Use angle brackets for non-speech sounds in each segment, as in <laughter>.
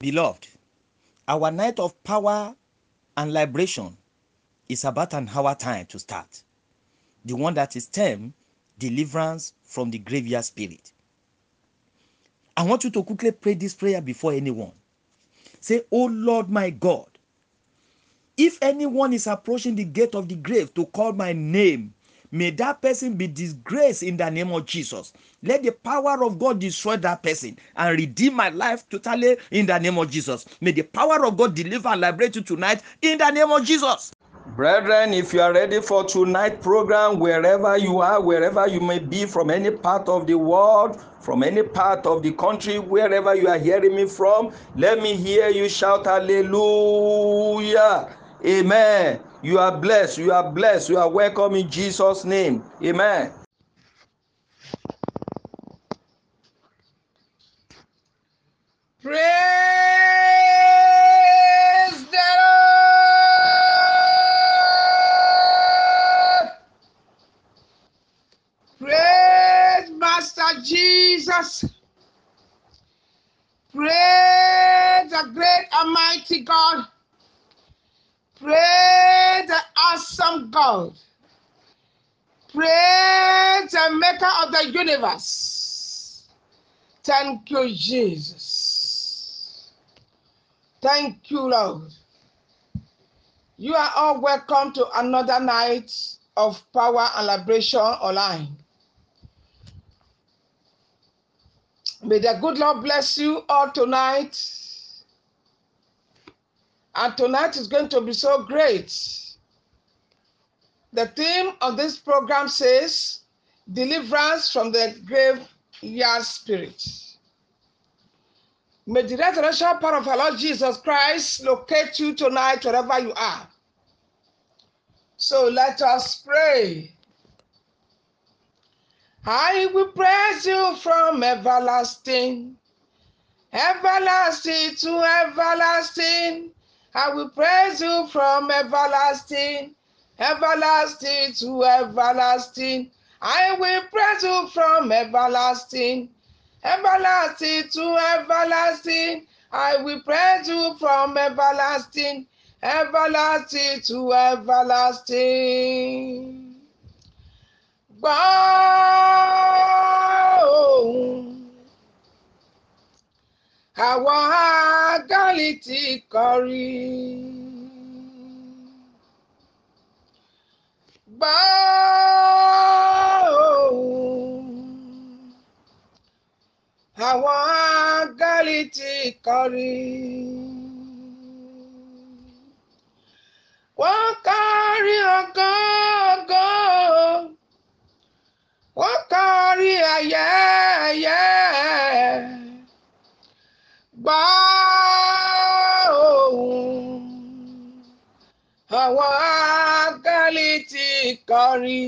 Beloved, our night of power and liberation is about an hour time to start. The one that is termed deliverance from the graveyard spirit. I want you to quickly pray this prayer before anyone. Say, Oh Lord my God, if anyone is approaching the gate of the grave to call my name, may that person be disgraced in the name of Jesus. Let the power of God destroy that person and redeem my life totally in the name of Jesus. May the power of God deliver and liberate you tonight in the name of Jesus. Brethren, if you are ready for tonight program, wherever you are, wherever you may be from any part of the world, from any part of the country, wherever you are hearing me from, let me hear you shout hallelujah. Amen. You are blessed. You are blessed. You are welcome in Jesus' name. Amen. Praise the Lord. Praise Master Jesus. Praise the great and mighty God. Praise the awesome God. Praise the maker of the universe. Thank you, Jesus. Thank you, Lord. You are all welcome to another night of power and liberation online. May the good Lord bless you all tonight. And tonight is going to be so great. The theme of this program says deliverance from the graveyard spirit. May the resurrection power of our Lord Jesus Christ locate you tonight wherever you are. So let us pray. I will praise you from everlasting, everlasting to everlasting. I will praise you from everlasting, everlasting to everlasting. I will praise you from everlasting, everlasting to everlasting. I will praise you from everlasting, everlasting to everlasting. Gbọ́ àwọn áńgẹ́lì tí kọrin. Gbọ́ ohùn àwọn áńgẹ́lì tí kọrin. Wọ́n kọrin ọ̀gángan wọ́n kọrí ayẹyẹ gbọ́ ohùn àwọn áńgẹ́lì kọrí.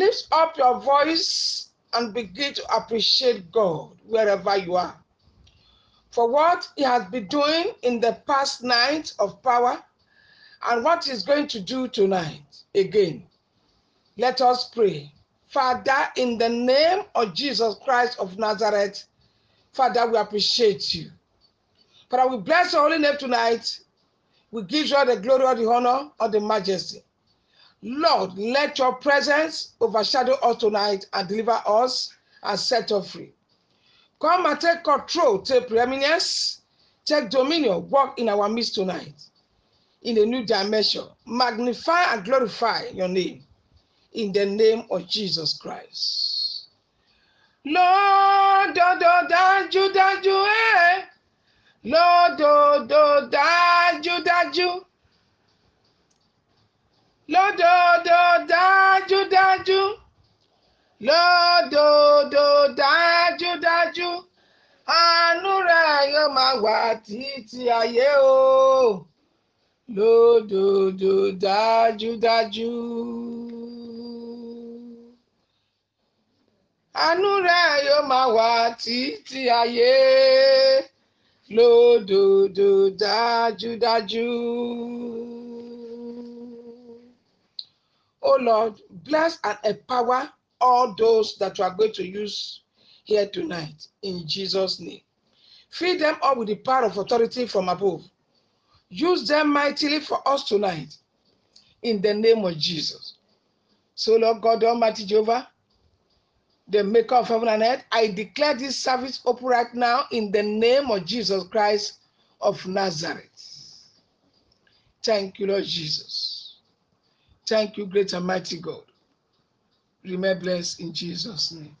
Lift up your voice and begin to appreciate God wherever you are for what He has been doing in the past night of power and what he's going to do tonight again. Let us pray. Father, in the name of Jesus Christ of Nazareth, Father, we appreciate you. Father, we bless your holy name tonight. We give you all the glory, all the honor, all the majesty. Lord, let your presence overshadow us tonight and deliver us and set us free. Come and take control, take preeminence, take dominion, walk in our midst tonight in a new dimension. Magnify and glorify your name in the name of Jesus Christ. Lọ́dọọdọ dájúdájú ẹ̀ lọ́dọọdọ dájúdájú lọ́dọọdọ dájúdájú lọ́dọọdọ dájúdájú àánú rẹ̀ yóò máa wà títí ayé o. Lódodo dájúdájú. àánú rẹ̀ yóò máa wà títí ayé lódodo dájúdájú. Oh Lord, bless and empower all those that you are going to use here tonight in Jesus' name. Fill them up with the power of authority from above. Use them mightily for us tonight in the name of Jesus. So, Lord God Almighty Jehovah, the maker of heaven and earth, I declare this service open right now in the name of Jesus Christ of Nazareth. Thank you, Lord Jesus. Thank you, great and mighty God. Remain blessed in Jesus' name.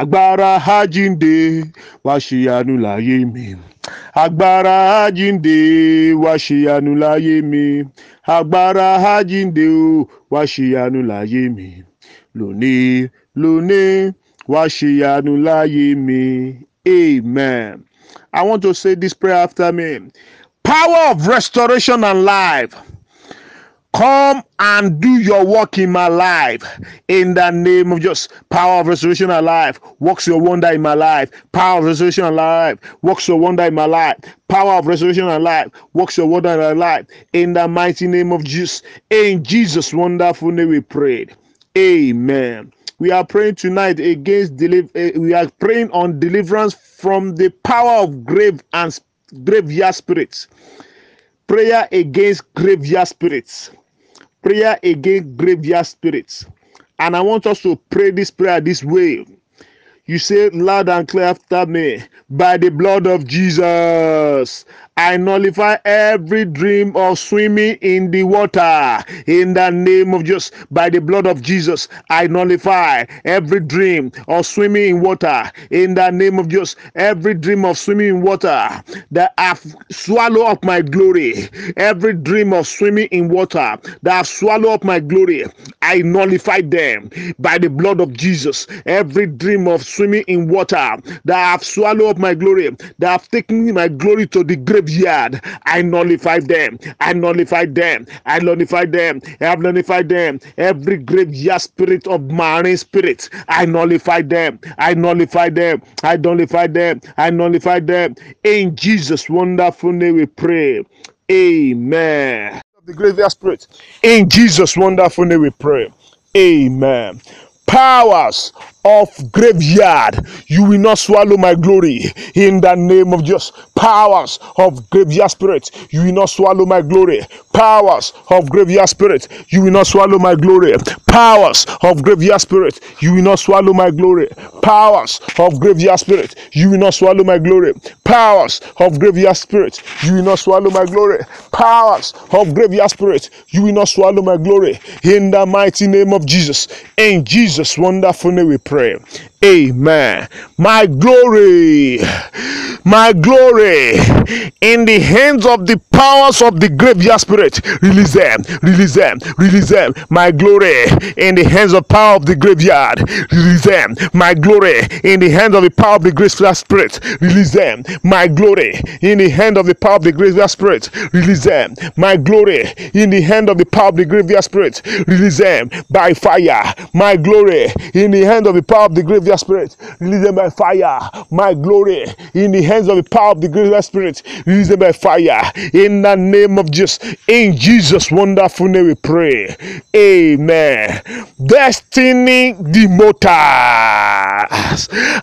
Agbára àjínde wá ṣèyanu láyé mi. Agbára àjínde wá ṣèyanu láyé mi. Agbára àjínde o wá ṣèyanu láyé mi. Lónìí lónìí wá ṣèyanu láyé mi. Amen. I want to say this prayer after me. Power of restoration and life come and do your work in my life. In the name of just power of restoration and life. Works your wonder in my life. Power of restoration and life. Works your wonder in my life. Power of restoration and life. Works your wonder in my life. In the mighty name of jesus. In jesus wonderful name we prayed. Amen. We are praying tonight against deliver eh, we are praying on deliverance from the power of grave and graveyard spirits. Prayer against graveyard spirits prayer against graveyard spirits. And I want us to pray this prayer this way. You say loud and clear after me. By the blood of Jesus, I nullify every dream of swimming in the water. In the name of Jesus, by the blood of Jesus, I nullify every dream of swimming in water. In the name of Jesus, every dream of swimming in water that have swallowed up my glory. Every dream of swimming in water that have swallowed up my glory, I nullify them by the blood of Jesus. Every dream of swimming in water that have swallowed up my glory, that have taken my glory to the I nullify them. I nullify them. I nullify them. I have nullified them. Every graveyard spirit of marine spirit, I nullify them. I nullify them. I nullify them. I nullify them. In Jesus' wonderful name we pray. Amen. The graveyard spirit. In Jesus' wonderful name we pray. Amen. Powers of graveyard, you will not swallow my glory in the name of just Powers of graveyard spirit, you will not swallow my glory. Powers of graveyard spirit, you will not swallow my glory. Powers of graveyard spirit, you will not swallow my glory. Powers of graveyard spirit, you will not swallow my glory. Powers of graveyard spirit, you will not swallow my glory. Powers of graveyard spirit, you will not swallow my glory. In the mighty name of Jesus, in Jesus' wonderful name we pray pray Amen. My glory, my glory in the hands of the powers of the graveyard spirit. Release them, release them, release them. My glory in the hands of power of the graveyard. Release them. My glory in the hands of the power of the graveyard spirit. Release them. My glory in the hand of the power of the graveyard spirit. Release them. My glory in the hand of the power of the graveyard spirit. Release them by fire. My glory in the hand of the power of the graveyard spirit. Release them by fire. My glory in the hands of the power of the graveyard spirit. Release them by fire. In the name of Jesus. In Jesus' wonderful name we pray. Amen. Destiny demoters.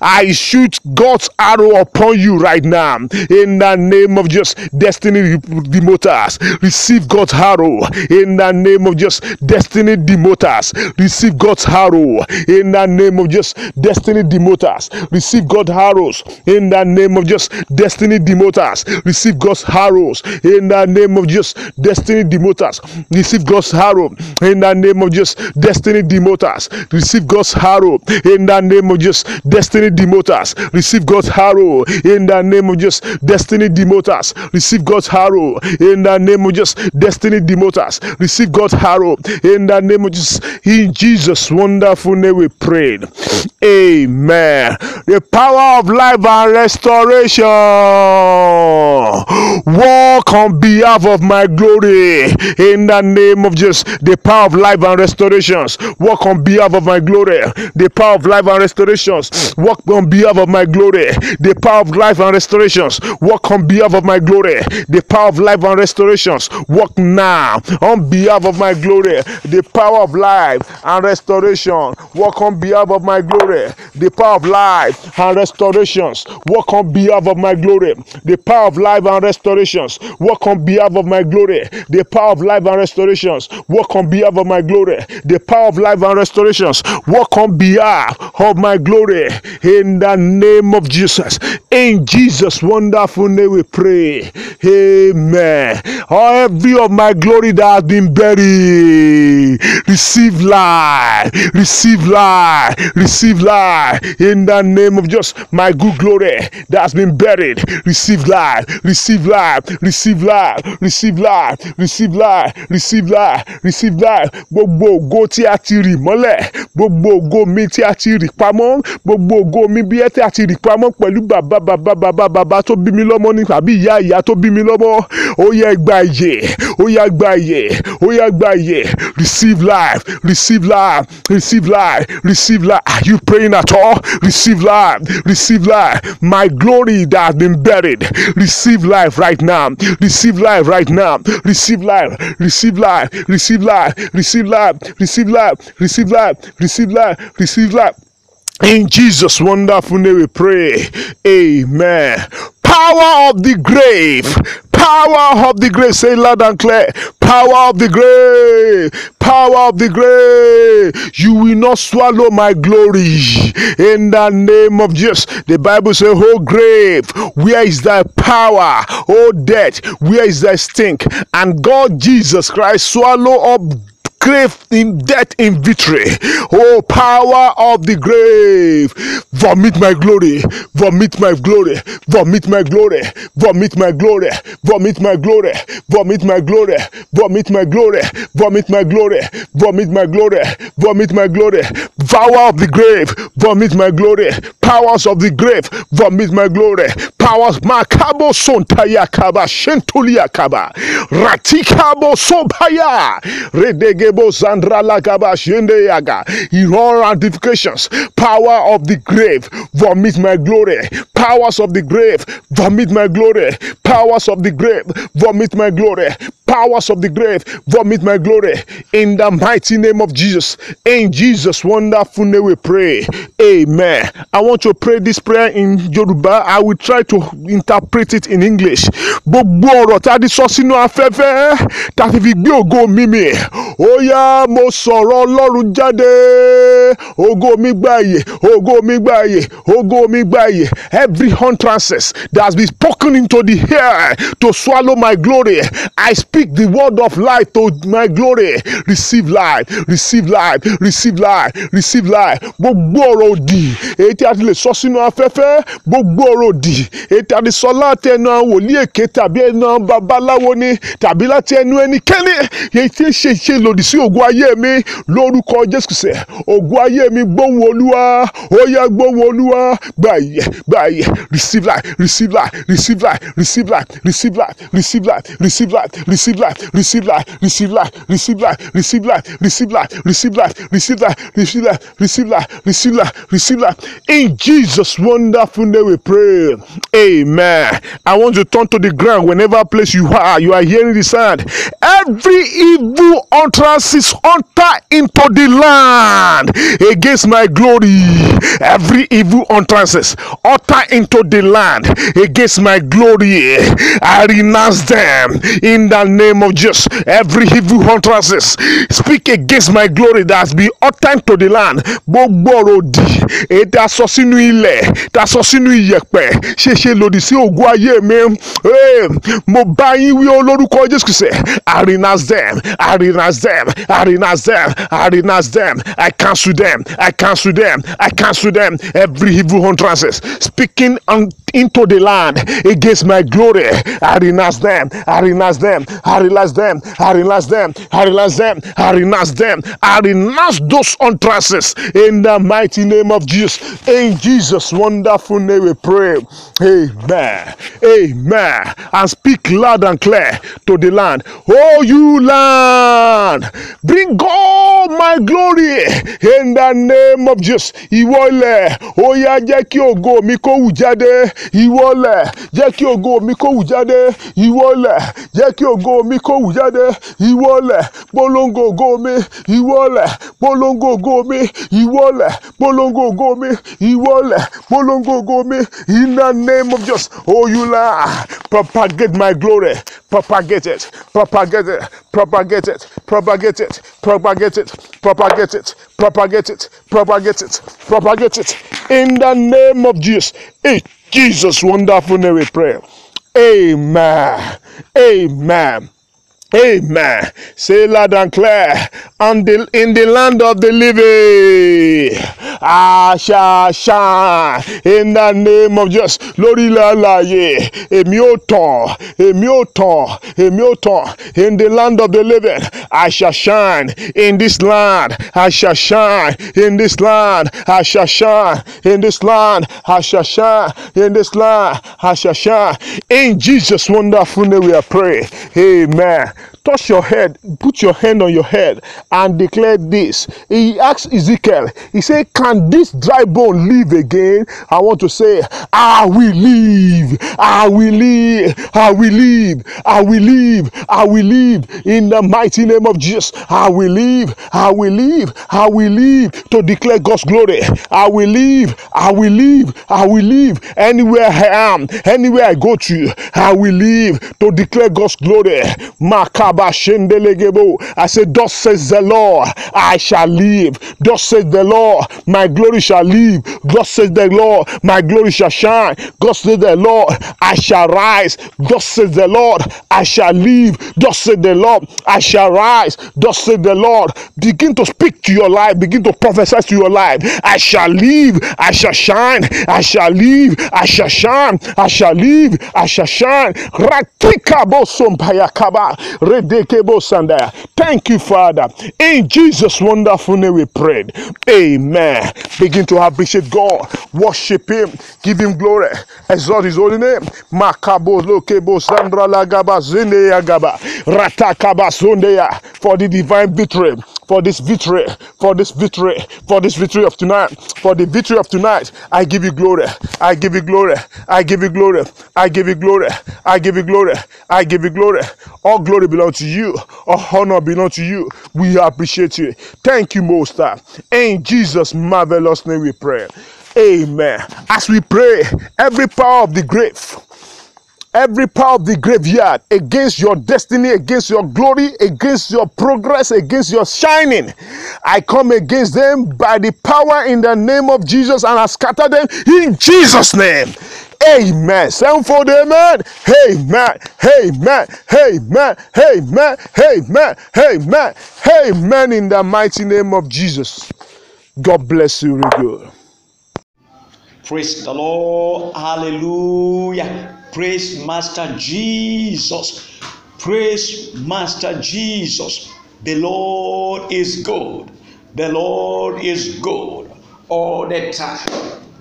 I shoot God's arrow upon you right now. In the name of just destiny demoters. Receive God's arrow. In the name of just destiny demoters. Receive God's arrow. In the name of just destiny demoters. Receive God's arrows. In the name of just destiny demoters. Receive God's arrows. In the name of just destiny demoters. Receive God's arrow. In the name of just destiny demoters. Receive God's arrow. In the name of just destiny demoters. Receive God's arrow. In the name of just destiny demoters. Receive God's arrow. In the name of just destiny demoters. Receive God's arrow. In the name of just in Jesus' wonderful name we prayed. Amen. The power of life and restoration. Walk on behalf of my glory. In the name of just the power of life and restorations. Walk on behalf of my glory. The power of life and restorations. Walk on behalf of my glory. The power of life and restorations. Walk on behalf of my glory. The power of life and restorations. Walk now on behalf of my glory. The power of life and restoration. Walk on behalf of my glory. The power of life and restorations. Work on behalf of my glory. The power of life and restorations. Work on behalf of my glory. The power of life and restorations. Work on behalf of my glory. The power of life and restorations. Work on behalf of my glory. In the name of Jesus. In Jesus' wonderful name we pray. Amen. Every of my glory that has been buried. Receive life. Receive life. Receive life life in the name of just my good glory that has been buried. Receive life, receive life, receive life, receive life, receive life, receive life, receive life. Gbogbo ògo tí a ti rì mọ́lẹ̀, gbogbo ògo mi tí a ti rì pamọ́, gbogbo ògo mi bí ẹ tí a ti rì pamọ́ pẹ̀lú bàbá bàbá bàbá bàbá tó bí mi lọ́mọ ní tàbí ìyá ìyá tó bí mi lọ́mọ. Ó yẹ gba ìyè, ó yẹ gba ìyè, ó yẹ gba ìyè. Receive life, receive life, receive life, receive life. Are you praying at all? Receive life, receive life. My glory that has been buried, receive life right now. Receive life right now. Receive life, receive life, receive life, receive life, receive life, receive life, receive life, receive life. In Jesus' wonderful name we pray. Amen. Power of the grave. Power of the grave. Say loud and clear. Power of the grave. Power of the grave. You will not swallow my glory. In the name of Jesus. The Bible says, Oh grave, where is thy power? Oh death, where is thy stink? And God Jesus Christ swallow up grave in death in victory. Oh, power of the grave, vomit my glory, vomit my glory, vomit my glory, vomit my glory, vomit my glory, vomit my glory, vomit my glory, vomit my glory, vomit my glory, vomit my glory, power of the grave, vomit my glory, powers of the grave, vomit my glory, powers makabo sontaya kaba shentulia kaba ratikabo sobaya redegebo zandra lakaba shende yaga. In all ramifications power of the grave. Vomit my glory. Powers of the grave. Vomit my glory. Powers of the grave. Vomit my glory. Powers of the grave. Vomit my glory. In the mighty name of Jesus. In Jesus wonderful name we pray. Amen. I want to pray this prayer in Yoruba. I will try to interpret it in English. Gbogbo ọ̀rọ̀ tá a di sọ sínú afẹ́fẹ́ tá fi gbé ògo mímì ó yá mo sọ̀rọ̀ ọlọ́run jáde. Ògo mi gba ìyè ògo mi gba ìyè ògo mi gba ìyè. Every utterances that has been spoken into the air to swallow my glory I speak the word of life to my glory. Receive life receive life receive life receive life. Gbogbo ọ̀rọ̀ òdì èyí tí a ti lè sọ sínú afẹ́fẹ́ gbogbo ọ̀rọ̀ òdì èyí tí a ti sọ láti ẹnu àwọn wòlíì èké tàbí ẹnu babaláwo ni tàbí láti ẹnu ẹnikẹ́ni èyí tí ń ṣe ṣe lòdì sí ògo ayé mi lórúkọ Jésù Kristi ògo ayé mi gbóhùn olúwa ó yá gbóhùn olúwa gbà yẹ gbà yẹ receive life receive life receive life receive life receive life receive life receive life receive life receive life receive life receive life receive life receive life receive life receive life receive life receive life receive life receive life in Jesus wonderful name we pray amen I want to turn to the ground whenever place you are you are hearing the sound every evil utterances enter into the land against my glory. Every evil utterances utter into the land against my glory. I renounce them in the name of Jesus. Every evil utterances speak against my glory that has been uttered to the land. Gbogbo ọ̀rọ̀ òdì èyí tí a sọ sínú ilẹ̀ tí a sọ sínú iyẹ̀pẹ̀ ṣe ṣe lòdì sí ògo ayé mi. Mo bá yín wí olórúkọ Jésù Kristi I renounce them I renounce them I renounce them. I renounce them I cancel them. I cancel them. I cancel them. Every evil utterances speaking into the land against my glory. I renounce them I renounce them I renounce them I renounce them I renounce them I renounce them I renounce those utterances in the mighty name of Jesus. In Jesus wonderful name we pray. Amen. Amen. And speak loud and clear to the land. Oh you land bring all my glory in the name of Jesus. Ìwọ ilẹ̀ ó yá jẹ́ kí ògo mi kó wù jáde. Ìwọ ilẹ̀ ògo mi kó wù jáde. Ìwọ ilẹ̀ ògo mi kó wù jáde. Ìwọ ilẹ̀ polongo ògo mi. Ìwọ ilẹ̀ polongo ògo mi. Ìwọ ilẹ̀ polongo ògo in the name of Jesus. Oh you land propagate my glory. Propagate it propagate it propagate it propagate it propagate it propagate it propagate it propagate it propagate it. In the name of Jesus in Jesus wonderful name we pray. Amen. Amen Amen. Say loud and clear. And in the land of the living, I shall shine in the name of Jesus. Lórí alààyè, èmi ó tàn, èmi ó tàn, èmi tàn. In the land of the living, I shall shine. In this land, I shall shine. In this land, I shall shine. In this land, I shall shine. In this land, I shall shine. In Jesus' wonderful name we are praying. Amen. Touch your head, put your hand on your head, and declare this. He asked Ezekiel, He said, Can this dry bone live again? I want to say, I will live, I will live, I will live, I will live, I will live in the mighty name of Jesus. I will live, I will live, I will live to declare God's glory. I will live, I will live, I will live anywhere I am, anywhere I go to, I will live to declare God's glory. Shendelegebo. I say, Thus says the Lord, I shall live. Thus says the Lord, my glory shall live. Thus says the Lord, my glory shall shine. Thus says the Lord, I shall rise. Thus says the Lord, I shall live. Thus says the Lord, I shall rise. Thus says the Lord. Begin to speak to your life. Begin to prophesy to your life. I shall live. I shall shine. I shall live. I shall shine. I shall live. I shall shine. Thank you, Father. In Jesus' wonderful name we prayed. Amen. Begin to appreciate God. Worship Him. Give Him glory. Exalt His holy name. Makabo lokebo sandra lagaba zindeya gaba. Ratakaba sondeya. For the divine victory. For this victory. For this victory. For this victory of tonight. For the victory of tonight. I give you glory. I give you glory. I give you glory. I give you glory. I give you glory. I give you glory. All glory belongs to you. All honor belongs to you. We appreciate you. Thank you, Most High. In Jesus' marvelous name we pray. Amen. As we pray, every power of the grave every power of the graveyard against your destiny, against your glory, against your progress, against your shining. I come against them by the power in the name of Jesus and I scatter them in Jesus' name. Amen. Sevenfold amen. Amen. Amen. Amen. Amen. Amen. Amen. Amen. In the mighty name of Jesus. God bless you, real. Praise the Lord. Hallelujah. Praise Master Jesus. Praise Master Jesus. The Lord is good. The Lord is good all the time.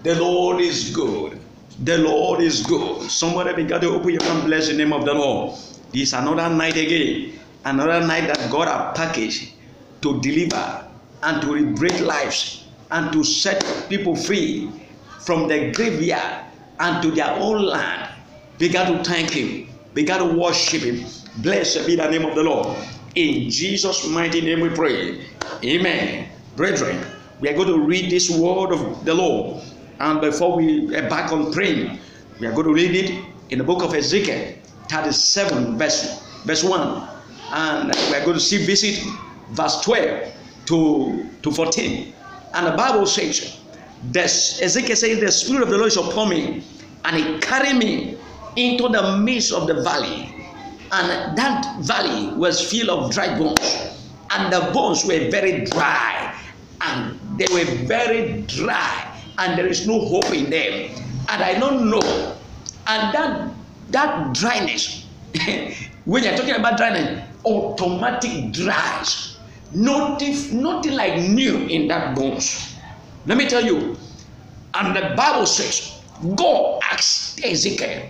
The Lord is good. The Lord is good. Somebody began to open your mouth, bless the name of the Lord. This another night again. Another night that God has packaged to deliver and to liberate lives and to set people free from the graveyard and to their own land. Began to thank Him, began to worship Him. Blessed be the name of the Lord. In Jesus' mighty name we pray. Amen. Brethren, we are going to read this word of the Lord. And before we back on praying, we are going to read it in the book of Ezekiel, 37, verse, verse 1. And we are going to see visit verse 12 to, to 14. And the Bible says, this, Ezekiel says, The Spirit of the Lord is upon me, and He carried me into the midst of the valley. And that valley was filled of dry bones, and the bones were very dry, and they were very dry, and there is no hope in them. And I don't know. And that that dryness, <laughs> when you're talking about dryness, automatic dries. Nothing, nothing like new in that bones. Let me tell you, and the Bible says, God asked Ezekiel,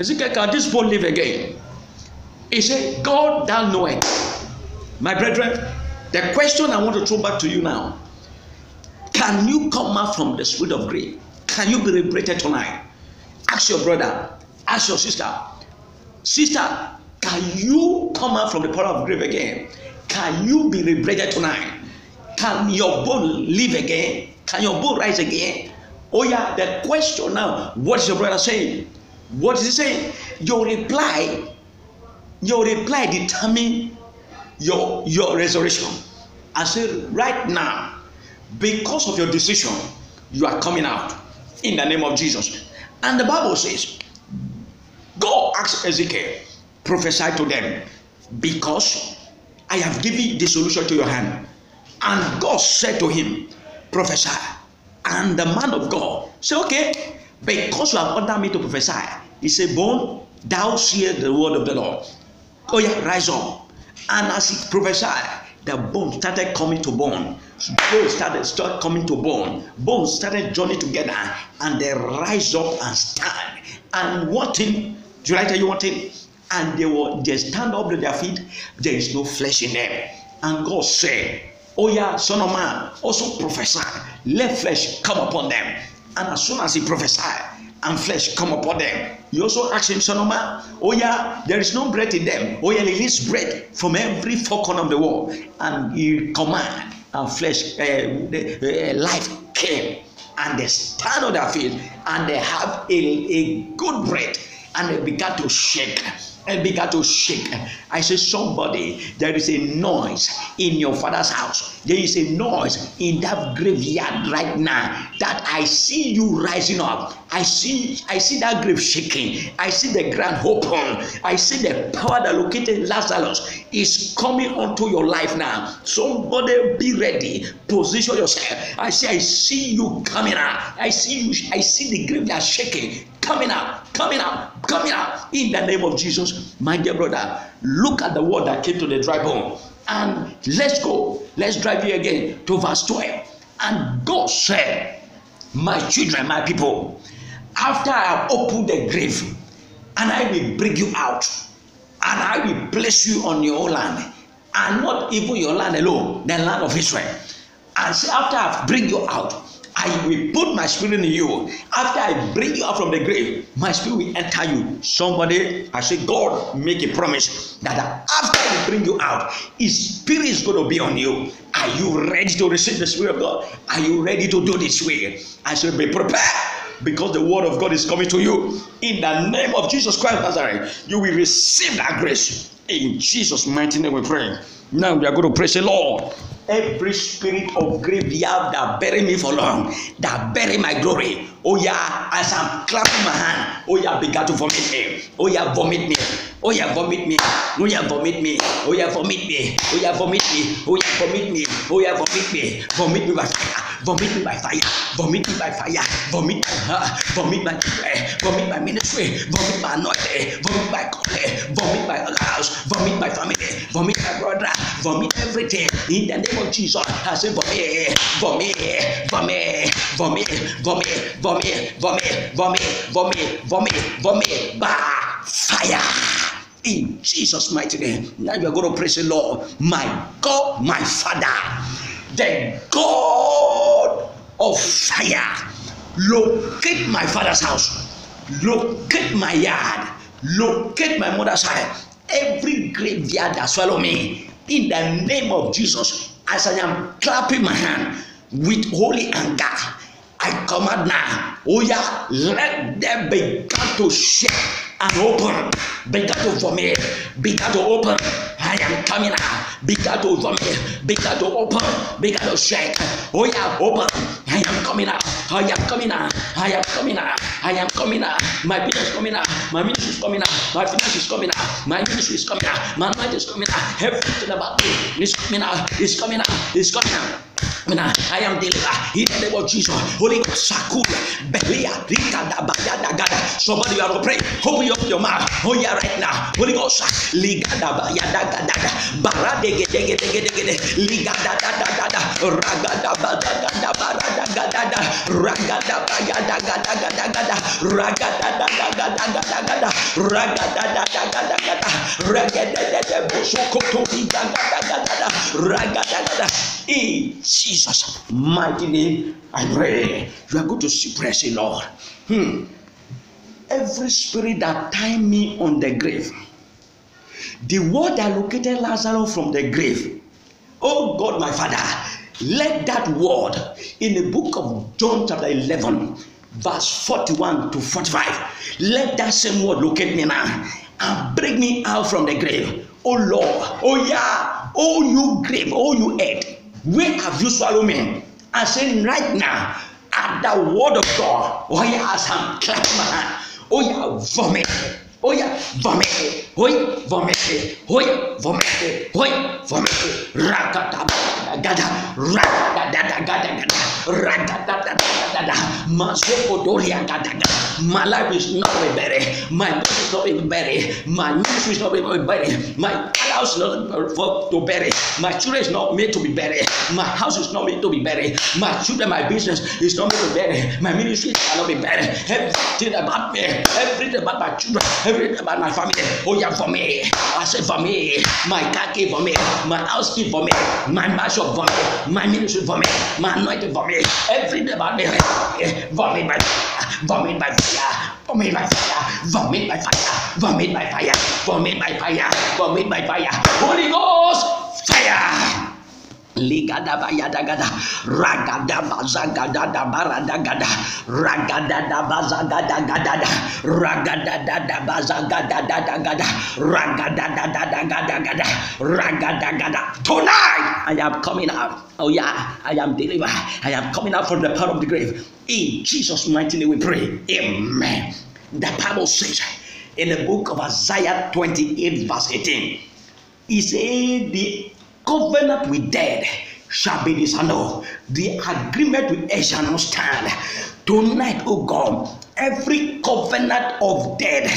Ezekiel, can this bone live again? He said, God, thou knowest. My brethren, the question I want to throw back to you now can you come out from the spirit of grave? Can you be liberated tonight? Ask your brother, ask your sister, sister, can you come out from the power of grave again? Can you be liberated tonight? Can your bone live again? Can your bone rise again? Oh, yeah, the question now, what is your brother saying? What is he saying? Your reply, your reply determine your your resurrection. I say right now, because of your decision, you are coming out in the name of Jesus. And the Bible says, Go ask Ezekiel, prophesy to them, because I have given the solution to your hand. And God said to him, Prophesy. And the man of God said, Okay, because you have ordered me to prophesy, he said, Bone, thou hear the word of the Lord. Oh, yeah, rise up. And as he prophesied, the bone started coming to bone. Bone started start coming to bone. Bones started joining together and they rise up and stand. And one thing, do I tell you one thing? And they were they stand up to their feet, there is no flesh in them. And God said, Oh, yeah, son of man, also prophesy, let flesh come upon them. And as soon as he prophesied, and flesh come upon them. He also asked him, son of oh yeah, there is no bread in them. Oh yeah, release bread from every four corner of the world. And he command, and flesh, uh, uh, life came. And they stand on their feet, and they have a, a good bread, and they began to shake and began to shake. I say, somebody, there is a noise in your father's house. There is a noise in that graveyard right now that I see you rising up. I see, I see that grave shaking. I see the ground open. I see the power that located Lazarus is coming onto your life now. Somebody be ready. Position yourself. I say, I see you coming out. I see you, I see the graveyard shaking coming out, coming out, coming out in the name of Jesus. My dear brother, look at the word that came to the dry bone. And let's go. Let's drive you again to verse 12. And God said, My children, my people, after I have opened the grave, and I will bring you out, and I will place you on your own land, and not even your land alone, the land of Israel. And after I bring you out, I will put my spirit in you. After I bring you out from the grave, my spirit will enter you. Somebody, I say, God make a promise that after I bring you out, His spirit is going to be on you. Are you ready to receive the spirit of God? Are you ready to do this way? I say, be prepared because the word of God is coming to you. In the name of Jesus Christ Nazareth, you will receive that grace. In Jesus' mighty name, we pray. Now we are going to praise the Lord. Every spirit of graveyard that bury me for long, that bury my glory. Oh yeah, as I'm clapping my hand, oh yeah, begin to vomit me. Oh yeah, vomit me. Oh yeah, vomit me. Oh yeah, vomit me. Oh yeah, vomit me. Oh yeah, vomit me. Oh yeah, vomit me. Oh yeah, vomit me. Vomit me by fire. Vomit me by fire. Vomit me by fire. Vomit my heart. Vomit my prayer. Vomit my ministry. Vomit my anointing. Vomit my calling. Vomit my house. Vomit my family. Vomit my brother. Vomit everything. In the name of Jesus, I say vomit, vomit, vomit, vomit, vomit, vomit, vomit, vomit, vomit, vomit, vomit, by fire. In Jesus' mighty name. Now you are going to praise the Lord. My God, my Father, the God of fire. Locate my father's house. Locate my yard. Locate my mother's house. Every graveyard that swallow me. In the name of Jesus, as I am clapping my hand with holy anger, I command now, oh yeah, let them begin to shake and open, begin to vomit, begin to open. I am coming out, begin to vomit, begin to open, begin to shake. Oh yeah, open. I am coming out. I am coming out. I am coming out. I am coming out. My business is coming out. My ministry is coming out. My finance is coming out. My ministry is coming out. My mind is coming out. Everything about me is coming out. Is coming out. Is coming out. And I, I am delivered in the name of Jesus. Holy Shakula, Belia, Rika, Dabayada, Gada. Somebody you are to pray. Open up your mouth. Oh, yeah, right now. Holy Ghost, Ligada, Bayada, Gada, Barade, Gede, Gede, Gede, Ligada, Gada, Gada, Ragada, Bada, Gada, Barada, Gada, Ragada, Bayada, Gada, Gada, Gada, Ragada, Gada, Gada, Gada, Gada, Ragada, Gada, Gada, Gada, Ragada, Gada, Bosokoto, Gada, Gada, Gada, Ragada, Gada. In Jesus' mighty name, I pray. You are going to praise the Lord. Hmm. Every spirit that tie me on the grave, the word that located Lazarus from the grave, oh God, my Father, let that word in the book of John, chapter 11, verse 41 to 45, let that same word locate me now and bring me out from the grave. Oh Lord, oh yeah, oh you grave, oh you earth, where have you swallowed me? I say right now, at the word of God, oh yeah, as I'm clapping my hand, oh yeah, vomit. Oh yeah, vomit. Yeah, vomit. Yeah, vomit. Yeah, vomit. Rakata gada, rakata gada gada gada. Ragadadadadada. Mazokodoriagadada. My life is not be buried. My life is not be buried. My ministry is not be buried. My house is not to bury. My children is not made to be buried. My house is not made to be buried. My children, my business is not made to be buried. My ministry cannot be buried. Everything about me, everything about my children, everything about my family. Oh yeah, for me. I say for me. My car key for me. My house key for me. My marshal for me. My ministry for me. My anointing for me. Everything about me. Vomit by fire. Vomit by fire. Vomit by fire. Vomit by fire. Vomit by fire. Vomit by fire. Vomit by fire. Holy Ghost fire. Ligadaba Ragadaba Zagadada Baradagada Ragadada Bazagadagada Ragadada Bazagadagada Ragadada Ragadagada Tonight I am coming out. Oh yeah, I am delivered. I am coming out from the power of the grave. In Jesus' mighty name we pray. Amen. The Bible says in the book of Isaiah 28, verse 18, He said the covenant with dead shall be dishonored. The agreement with earth shall not stand. Tonight, oh God, every covenant of dead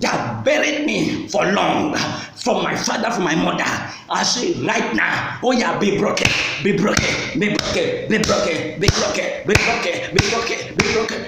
that buried me for long, from my father, from my mother, I say right now, oh yeah, be broken, be broken, be broken, be broken, be broken, be broken, be broken, be broken, be broken,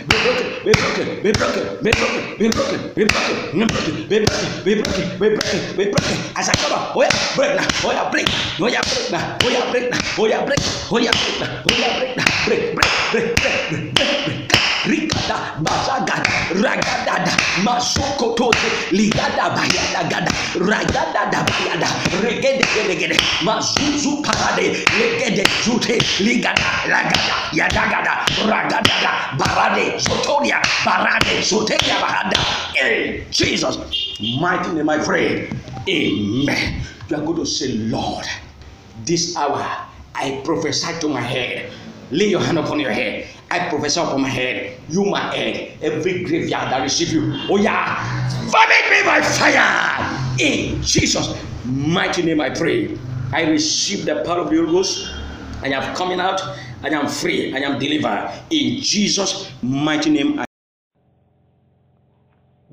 be broken, be broken, be broken, be broken, be broken, be broken, be broken, be broken, be broken, be broken. As I come up, oh yeah, break now, oh yeah, break, oh yeah, break now, oh yeah, break now, oh yeah, break, oh yeah, break now, oh yeah, break now, break, break, break, break, break, break, break. Rikada bazagada ragadada masokotote ligada bayada gada ragada da bayada regede gede gede mazuzu parade legede jute ligada lagada yadagada ragadada barade sotoria barade soteria bahada. In Jesus mighty name I pray. Amen. You are going to say Lord this hour I prophesy to my head. Lay your hand upon your head I prophesy upon my head, you my head, every graveyard that receive you. Oh yeah, vomit me by fire. In Jesus' mighty name I pray. I receive the power of the Holy Ghost. I am coming out. I am free. I am delivered. In Jesus' mighty name I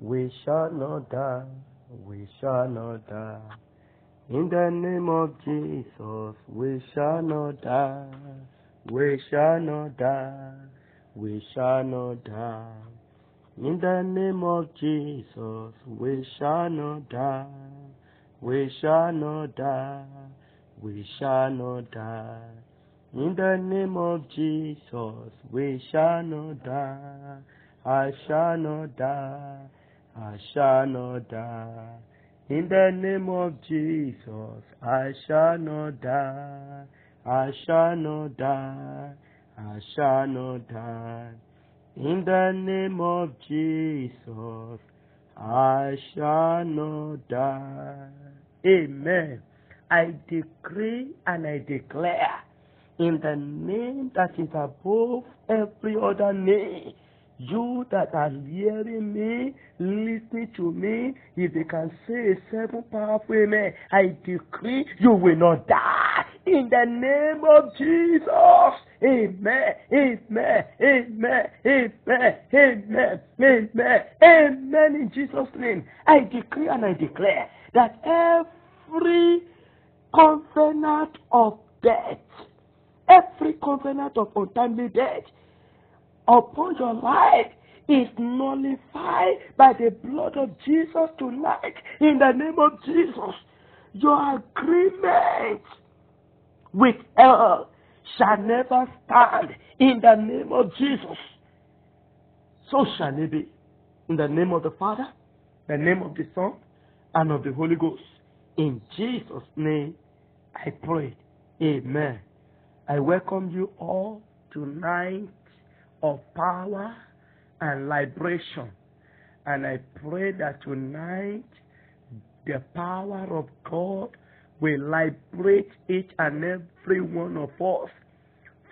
We shall not die, we shall not die. In the name of Jesus, we shall not die, we shall not die, we shall not die. In the name of Jesus, we shall not die, we shall not die, we shall not die. In the name of Jesus, we shall not die, I shall not die. I shall not die. In the name of Jesus, I shall not die. I shall not die. I shall not die. In the name of Jesus, I shall not die. Amen. I decree and I declare in the name that is above every other name you that are hearing me, listening to me, if they can say a seven powerful amen, I decree you will not die. In the name of Jesus. Amen. Amen. Amen. Amen. Amen. Amen. Amen. In Jesus' name. I decree and I declare that every covenant of death, every covenant of untimely death, upon your life is nullified by the blood of Jesus tonight in the name of Jesus. Your agreement with hell shall never stand in the name of Jesus. So shall it be. In the name of the Father, the name of the Son, and of the Holy Ghost. In Jesus' name I pray. Amen. I welcome you all tonight of power and liberation. And I pray that tonight the power of God will liberate each and every one of us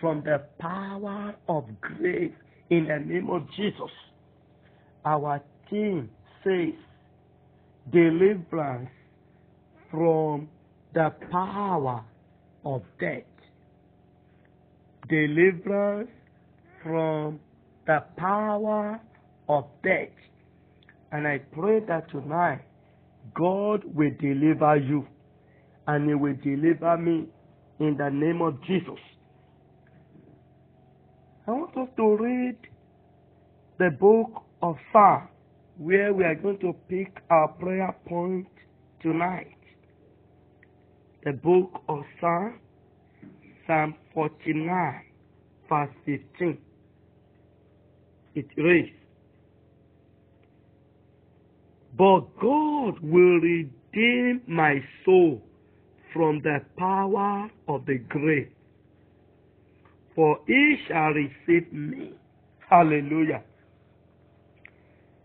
from the power of grave in the name of Jesus. Our team says deliverance from the power of death. deliverance from the power of death. And I pray that tonight God will deliver you and He will deliver me in the name of Jesus. I want us to read the book of Psalm where we are going to pick our prayer point tonight. The book of Psalm, Psalm 49, verse 15. It reads, But God will redeem my soul from the power of the grave, for he shall receive me. Hallelujah.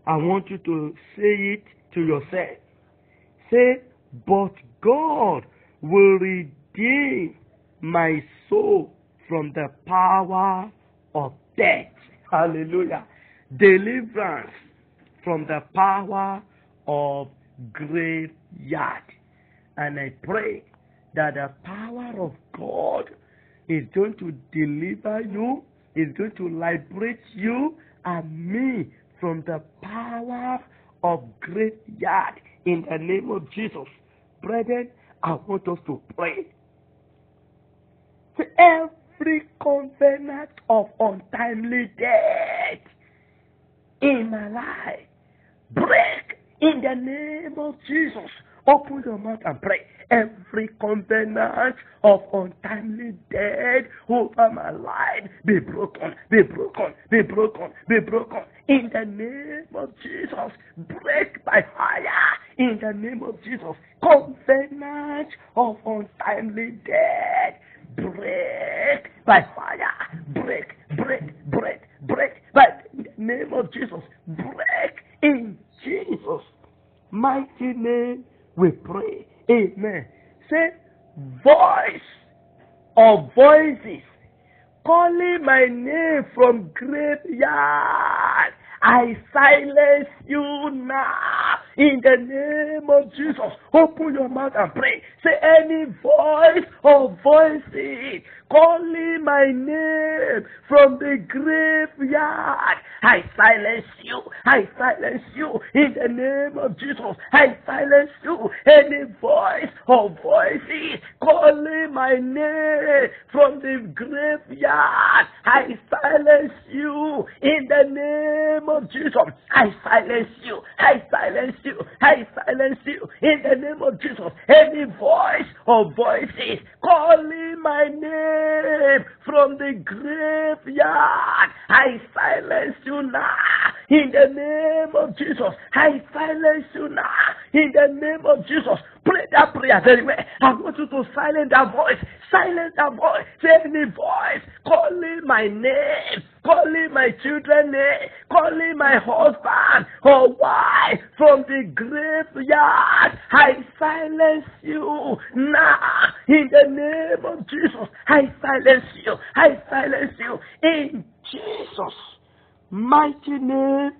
I want you to say it to yourself. Say, but God will redeem my soul from the power of death. Hallelujah. Deliverance from the power of graveyard. And I pray that the power of God is going to deliver you, is going to liberate you and me from the power of great graveyard in the name of Jesus. Brethren, I want us to pray. To every covenant of untimely death in my life, break in the name of Jesus. Open your mouth and pray. Every covenant of untimely death over my life be broken, be broken, be broken, be broken. In the name of Jesus, break by fire. In the name of Jesus, covenant of untimely death, break by fire. Break, break, break, break. By the name of Jesus, break in Jesus' mighty name. We pray. Amen. Say, voice of voices calling my name from graveyard. I silence you now in the name of Jesus. Open your mouth and pray. Say any voice or voices calling my name from the graveyard. I silence you. I silence you in the name of Jesus. I silence you. Any voice or voices calling my name from the graveyard. I silence you in the name of Jesus. I silence you. I silence you. I silence you in the name of Jesus. Any voice or voices calling my name from the graveyard. I silence you now in the name of Jesus. I silence you now in the name of Jesus. Pray that prayer very well. I want you to silence that voice. Silence that voice. Say any voice calling my name, calling my children's name, calling my husband or wife from the graveyard. I silence you now in the name of Jesus. I silence you. I silence you in Jesus' mighty name.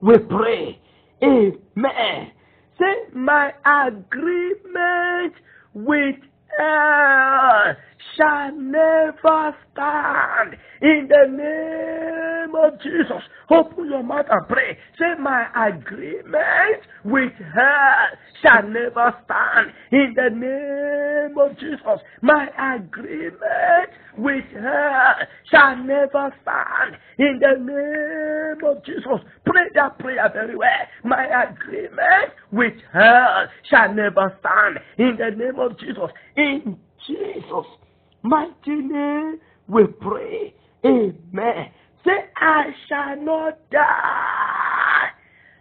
We pray. Amen. Say, my agreement with hell shall never stand in the name of Jesus. Open your mouth and pray. Say, my agreement with hell shall never stand in the name of Jesus. My agreement with hell shall never stand in the name of Jesus. Pray that prayer very well. My agreement with hell shall never stand in the name of Jesus. In Jesus' mighty name we pray. Amen. Say, I shall not die.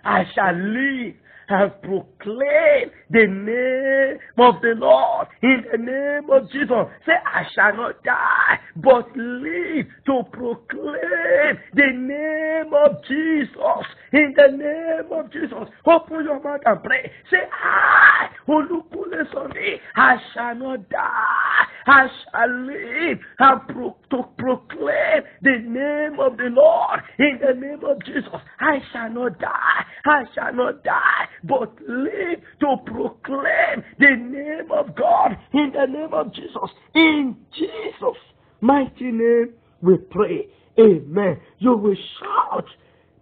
I shall live and proclaim the name of the Lord in the name of Jesus. Say, I shall not die, but live to proclaim the name of Jesus in the name of Jesus. Open your mouth and pray. Say, I, Olukule Sunday, I shall not die. I shall live and pro- to proclaim the name of the Lord in the name of Jesus. I shall not die. I shall not die, but live to proclaim the name of God in the name of Jesus. In Jesus' mighty name, we pray. Amen. You will shout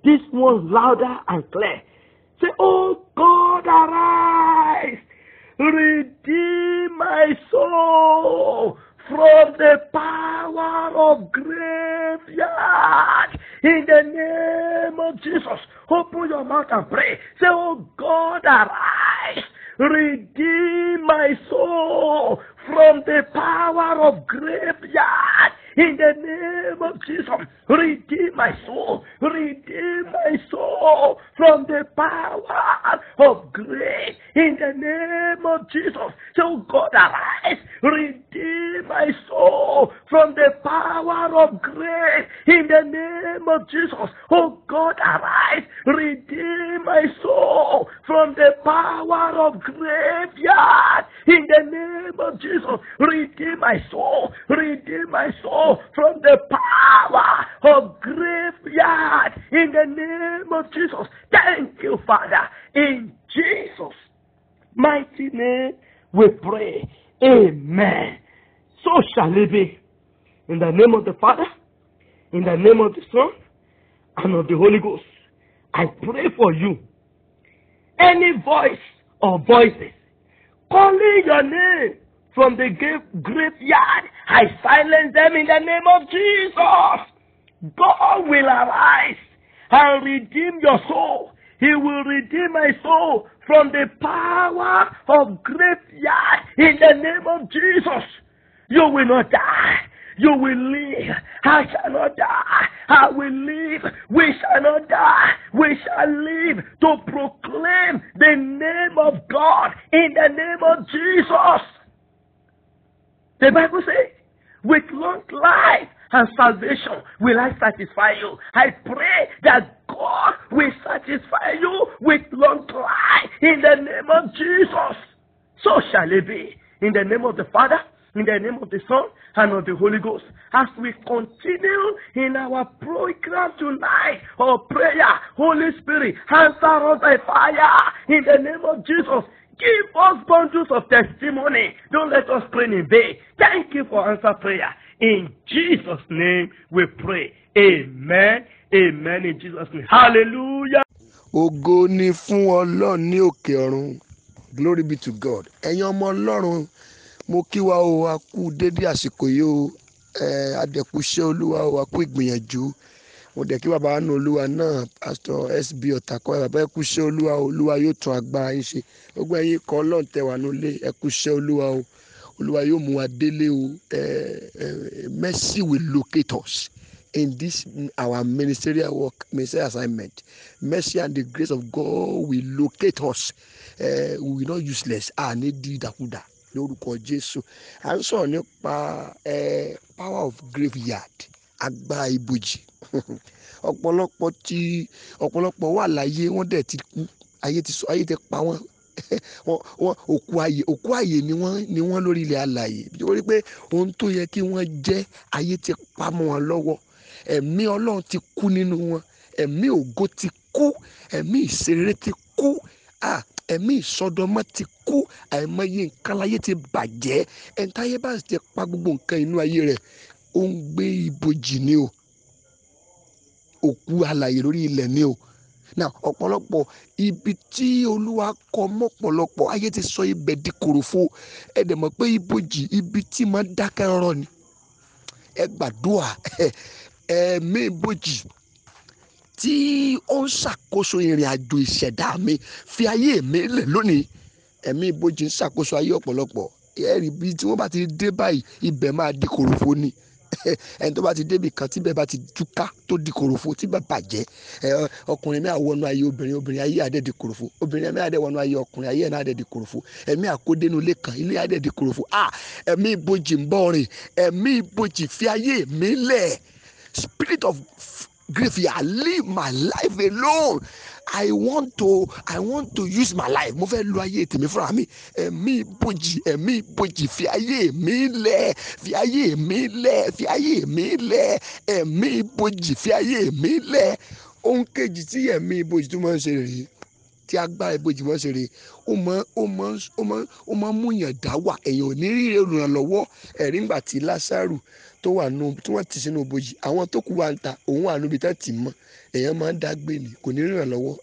this one louder and clear. Say, Oh God, arise, redeem my soul from the power of graveyard. In the name of Jesus, open your mouth and pray. Say, Oh God, arise, redeem my soul from the power of graveyard. In the name of Jesus, redeem my soul, redeem my soul from the power of grace. In the name of Jesus, so God arise, redeem my soul from the power of grace. In the name of Jesus, oh God arise, redeem my soul from the power of graveyard. In the name of Jesus, redeem my soul, redeem my soul Oh, from the power of graveyard. In the name of Jesus, thank you, Father. In Jesus' mighty name, we pray. Amen. So shall it be. In the name of the Father, in the name of the Son, and of the Holy Ghost, I pray for you. Any voice or voices calling your name from the graveyard, I silence them in the name of Jesus. God will arise and redeem your soul. He will redeem my soul from the power of graveyard in the name of Jesus. You will not die. You will live. I shall not die. I will live. We shall not die. We shall live to proclaim the name of God in the name of Jesus. The Bible says, with long life and salvation will I satisfy you. I pray that God will satisfy you with long life in the name of Jesus. So shall it be. In the name of the Father, in the name of the Son, and of the Holy Ghost. As we continue in our program tonight of prayer, Holy Spirit, answer us by fire in the name of Jesus. Give us bundles of testimony. Don't let us pray in vain. Thank you for answer prayer. In Jesus' name we pray. Amen. Amen. In Jesus' name. Hallelujah. ògo ni fún ọlọ́run ní òkè ọ̀run glory be to god ẹ̀yin ọmọ ọlọ́run mo kí wa o a kú dédé àsìkò yìí o adẹ̀kùṣẹ́ olúwa o a kú ìgbìyànjú mo dẹ̀ kí bàbá nù olúwa náà pastor sb ọ̀tàkọ́ bàbá ẹ kúṣẹ́ olúwa olúwa yóò tún agbára yín ṣe. Gbogbo ẹ̀yin kan ọlọ́run tẹ wà nílé ẹ kúṣẹ́ olúwa o. Olúwa yóò mú wa délé o. Mercy will locate us in this our ministerial work ministerial assignment. Mercy and the grace of God will locate us. Uh, we will not useless. A ní di ìdàkudà lórúkọ Jésù. À ń sọ̀rọ̀ nípa power of graveyard agbára ibojì <laughs> ọ̀pọ̀lọpọ̀ tí ọ̀pọ̀lọpọ̀ wà láyé wọ́n dẹ̀ ti kú. Ayé ti sọ ayé ti pa wọ́n. <laughs> Òkú ayé òkú ayé ni wọ́n ni wọ́n lórí ilẹ̀ alàyè nítorí pé ohun tó yẹ kí wọ́n jẹ́ ayé ti pa mọ́ wọn lọ́wọ́. Ẹ̀mí ọlọ́run ti kú nínú wọn. Ẹ̀mí ògo ti kú. Ẹ̀mí ìṣeré ti kú. Ẹ̀mí ìsọdọmọ ti kú. Àìmọye nǹkan láyé ti bàjẹ́. Ẹ̀ńtáyé bá ti pa gbogbo nǹkan inú ayé rẹ̀ ó ń gbé ibojì ni o òkú alàyè lórí ilẹ̀ ni o. Now ọ̀pọ̀lọpọ̀ ibi tí olúwa kọ mọ́pọ̀lọpọ̀ ayé ti sọ ibẹ̀ di kòròfo. Ẹ dẹ̀ mọ̀ pé ibojì ibi tí máa dákẹ́ rọ́rọ́ ni. Ẹ gbàdúrà <laughs> ẹ̀ẹ̀mí ibojì tí ó ń ṣàkóso ìrìn àjò ìṣẹ̀dá mi fi ayé mi lẹ̀ lónìí. Ẹ̀mí ibojì ń ṣàkóso ayé ọ̀pọ̀lọpọ̀. Ẹ̀rí bí tí wọ́n bá ti dé báyìí ibẹ̀ máa di kòròfo ni <laughs> ẹni tó bá ti débi kan tíbẹ̀ bá ti túká tó di kòròfo tíbẹ̀ bàjẹ́ ẹ ọkùnrin mi àwọnú ayé obìnrin obìnrin ayé àdẹ́ di kòròfo obìnrin mi àdẹ́ wọnú ayé ọkùnrin ayé náà àdẹ́ di kòròfo ẹ̀mí àkódénú ilé kan ilé àdẹ́ di kòròfo. Ah ẹ̀mí ibojì ń bọ̀ rìn ẹ̀mí ibojì fi ayé mi lẹ̀. Spirit of graveyard leave my life alone i want to i want to use my life. Mo fẹ́ lo ayé tèmi fúnra mi. Ẹ̀mí ibojì ẹ̀mí ibojì fi ayé mi lẹ̀ fi ayé mi lẹ̀ fi ayé mi lẹ̀. Ẹ̀mí ibojì fi ayé mi lẹ̀. Ohun kejì tí ẹ̀mí ibojì tó máa ń ṣe rèé tí agbára ibojì máa ń ṣe rèé ó máa ó máa ó máa ó máa mú yàn dá wà. Èèyàn ò ní rí olùrànlọ́wọ́ ẹ̀rí ńgbà tí lásàrù tó wà nù tí wọ́n ti sínú bojì àwọn tó kù wà ń ta òun wà níbi tá tì mọ́. Èèyàn máa ń dá gbé ni kò ní ràn lọ́wọ́.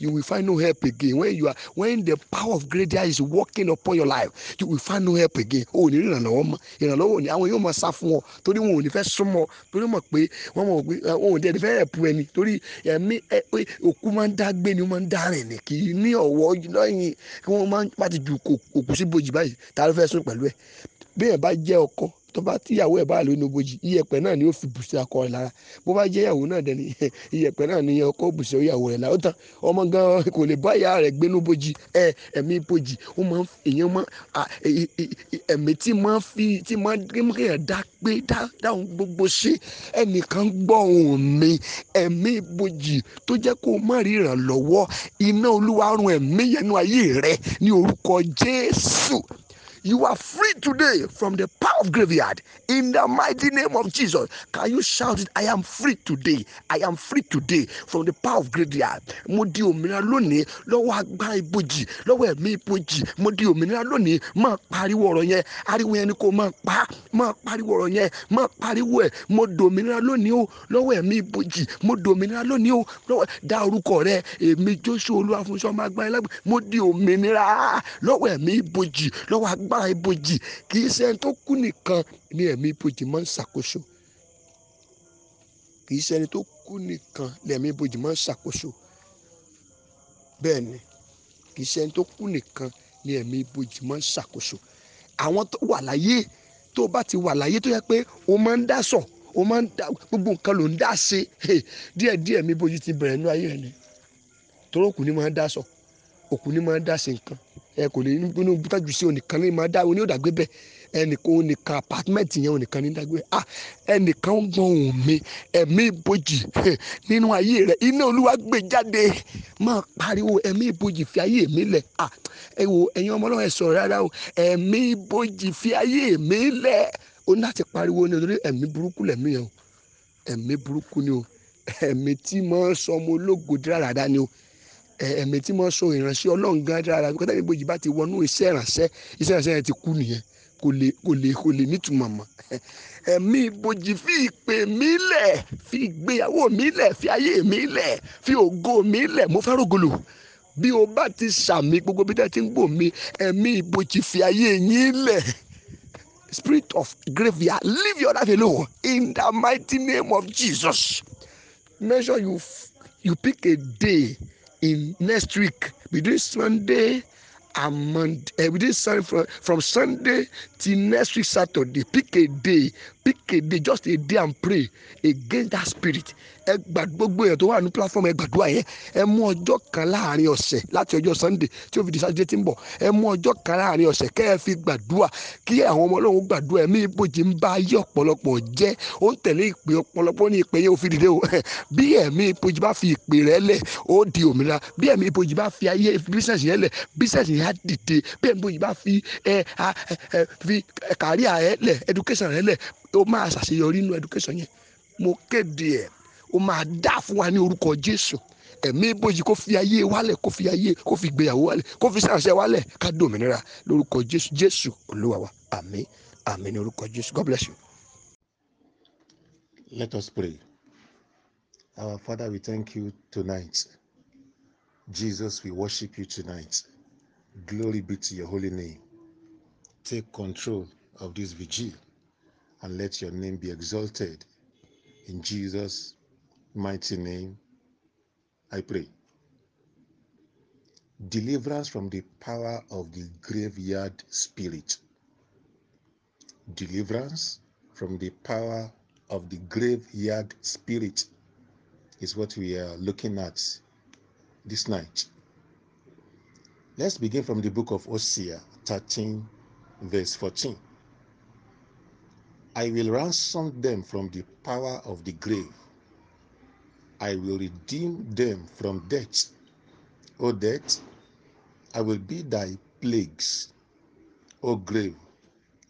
You will find no help again. When you are when the power of great eye is working upon your life you will find no help again. O ní ìrànlọ́wọ́ mọ́. Ìrànlọ́wọ́ ni àwọn yóò máa sá fún ọ torí wọn ò ní fẹ́ súnmọ́ torí mọ̀ pé wọ́n mọ̀ pé wọn ò dẹ̀ fẹ́ help ẹni torí ẹ̀mí òkú máa ń dá gbé ni wọ́n máa ń dá rìn ni kì í ní ọ̀wọ́ lọ́yìn. Kí wọ́n máa ń ti ju òkú sí bojì báyìí tá ló fẹ́ sùn pẹ̀lú ẹ̀ bí ẹ̀ bá jẹ́ ọkọ tó bá tíyàwó ẹ̀ bá lò ní bojì iyẹ̀pẹ̀ náà ni ó fi bùsí akọ rẹ̀ lára. Bó bá jẹ́ ìyàwó náà dẹni <laughs> iyẹ̀pẹ̀ náà ni ọkọ bùsí ìyàwó rẹ̀ lára. Ó tán ọmọ gan <laughs> kò lè bá ìyá rẹ̀ gbé ní bojì ẹ ẹ̀mí bojì ó máa ń èèyàn máa ẹ̀mí tí máa fi tí máa kéèyàn dá pé dáhùn gbogbo ṣe. Ẹnìkan gbọ́ ohùn mi ẹ̀mí bojì tó jẹ́ kó má rí ìrànlọ́wọ́. Iná olúwa run ẹ̀mí yẹn nú ayé rẹ ní orúkọ Jésù. You are free today from the power of graveyard in the mighty name of Jesus. Can you shout it? I am free today. I am free today from the power of graveyard. Mo di òmìnira lónìí lọ́wọ́ agbára ibojì lọ́wọ́ ẹ̀mí ibojì. Mo di òmìnira lónìí máa pariwo. Ariwo yẹn ni kò pa. Máa pariwo ọ̀rọ̀ yẹn. Máa pariwo ẹ̀. Mo di òmìnira lónìí o lọ́wọ́ ẹ̀mí ibojì. Mo di òmìnira o lọ́wọ́ dá orúkọ rẹ. Èmi Joshua Olúwafúnṣọ́ máa gbá ẹ lágbè. Mo di òmìnira lọ́wọ́ ẹ̀mí agbára ibojì kì í ṣe ẹni tó kú nìkan ní ẹ̀mí ibojì máa ń ṣàkóso. Kì í ṣe ẹni tó kú nìkan ní ẹ̀mí ibojì máa ń ṣàkóso. Bẹ́ẹ̀ ni kì í ṣe ẹni tó kú nìkan ní ẹ̀mí ibojì máa ń ṣàkóso. Àwọn tó wà láyé tó bá ti wà láyé tó yẹ pé o máa ń dá o máa ń dá gbogbo nǹkan ló ń dá ṣe. Díẹ̀díẹ̀ ẹ̀mí ibojì ti bẹ̀rẹ̀ nínú ayé rẹ̀ ni torí òkú ni máa ń dá sọ ni máa ń dá ṣe nǹkan ẹ kò lè nínú bútájú sí onìkan ní máa dá oní òdàgbé bẹ ẹnìkan onìkan apátímẹ́ǹtì yẹn onìkan ní dàgbé ah ẹnìkan ń gbọ́n òun mi ẹ̀mí ibojì nínú ayé rẹ iná olúwa gbé jáde. Máa pariwo ẹ̀mí ibojì fi ayé mi lẹ̀. Ah ẹ wo ẹ̀yin ọmọ ọlọ́run ẹ sọ̀rọ̀ rárá o. Ẹ̀mí ibojì fi ayé mi lẹ̀. O ní láti pariwo ní orí ẹ̀mí burúkú lẹ̀mí yẹn o. Ẹ̀mí burúkú ni o. Ẹ̀mí tí mo sọ ọmọ ológo dáradára ni o ẹ̀mí tí mo sọ ìránṣẹ́ ọlọ́run gan dára. Kọ́tà ní bójì bá ti wọnú iṣẹ́ ìránṣẹ́ iṣẹ́ ìránṣẹ́ yẹn ti kú nìyẹn. Kò lè kò lè kò lè nítumọ̀ mọ́. Ẹ̀mí bójì fi ìpè mi lẹ̀ fi ìgbéyàwó mi lẹ̀ fi ayé mi lẹ̀ fi ògo mi lẹ̀. Mo fẹ́ rògbòlò bí o bá ti sàmì gbogbo bí tẹ́ ti ń gbò mí ẹ̀mí ìbòjì fi ayé yín lẹ̀. Spirit of graveyard leave your life alone in the mighty name of Jesus. Make sure you you pick a day in next week between Sunday and Monday uh, between Sunday from, from Sunday till next week Saturday. Pick a day pick a day just a day and pray against that spirit ẹ gbà gbogbo èèyàn tó wà ní platform ẹ gbàdúrà yẹn. Ẹ mú ọjọ́ kan láàárín ọ̀sẹ̀ láti ọjọ́ Sunday tí ó fi di Saturday tí ń bọ̀. Ẹ mú ọjọ́ kan láàárín ọ̀sẹ̀ kẹ́ ẹ fi gbàdúrà kí àwọn ọmọ Ọlọ́run gbàdúrà. Ẹ̀mí ibojì ń bá ayé ọ̀pọ̀lọpọ̀ jẹ́. Ó ń tẹ̀lé ìpè ọ̀pọ̀lọpọ̀ ní ìpè yẹn ó dìde o. <laughs> Bí ẹ̀mí ibojì bá fi ìpè rẹ lẹ̀ ó di òmìnira. Bí ẹ̀mí ibojì bá fi ayé business yẹn lẹ̀ business yẹn á dìde. Bí ẹ̀mí ibojì bá fi ẹ ẹ fi career rẹ lẹ̀ education rẹ lẹ̀ ó máa ṣàṣeyọrí nínú education yẹn. Mo kéde ẹ̀ ó máa dá fún wa ní orúkọ Jésù ẹ̀mí ibojì kó fi ayé wálẹ̀ kó fi ayé kó fi gbéyàwó wálẹ̀ kó fi sànṣẹ́ wálẹ̀ ká dòmìnira lórúkọ Jésù Jésù Olúwa wa àmín àmín ní orúkọ Jésù God bless you. Let us pray. Our Father, we thank you tonight. Jesus, we worship you tonight. Glory be to your holy name. Take control of this vigil and let your name be exalted. In Jesus' mighty name, I pray. Deliverance from the power of the graveyard spirit. Deliverance from the power of the graveyard spirit is what we are looking at this night. Let's begin from the book of Hosea 13, verse 14. I will ransom them from the power of the grave. I will redeem them from death. O death, I will be thy plagues. O grave,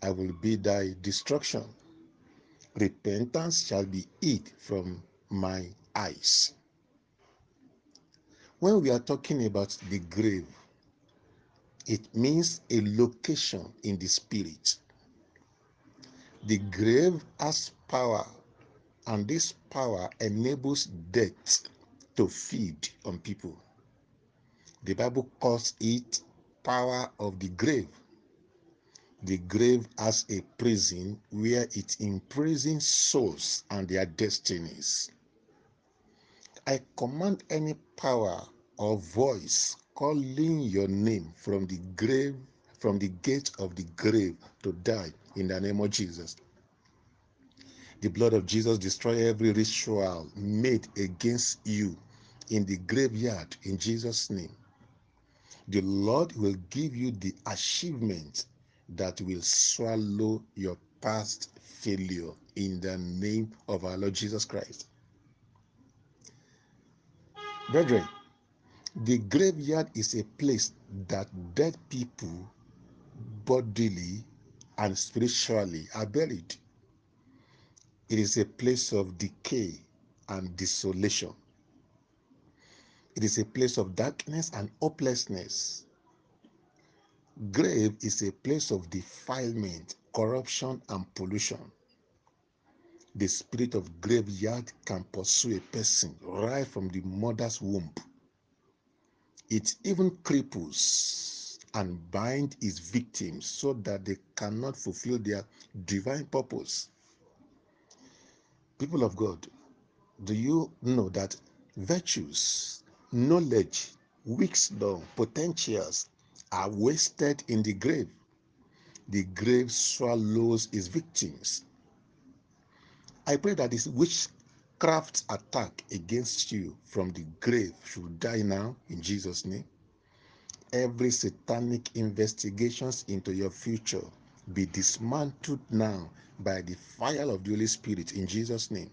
I will be thy destruction. Repentance shall be hid from my eyes. When we are talking about the grave, it means a location in the spirit. The grave has power, and this power enables death to feed on people. The Bible calls it power of the grave. The grave as a prison where it imprisons souls and their destinies. I command any power or voice calling your name from the grave, from the gate of the grave to die in the name of Jesus. The blood of Jesus destroy every ritual made against you in the graveyard in Jesus' name. The Lord will give you the achievement that will swallow your past failure in the name of our Lord Jesus Christ. Brethren, the graveyard is a place that dead people, bodily and spiritually, are buried. It is a place of decay and desolation. It is a place of darkness and hopelessness. Grave is a place of defilement, corruption, and pollution. The spirit of graveyard can pursue a person right from the mother's womb. It even cripples and binds its victims so that they cannot fulfill their divine purpose. People of God, do you know that virtues, knowledge, wisdom, potentials are wasted in the grave? The grave swallows its victims. I pray that this witchcraft attack against you from the grave should die now in Jesus' name. Every satanic investigations into your future be dismantled now by the fire of the Holy Spirit in Jesus' name.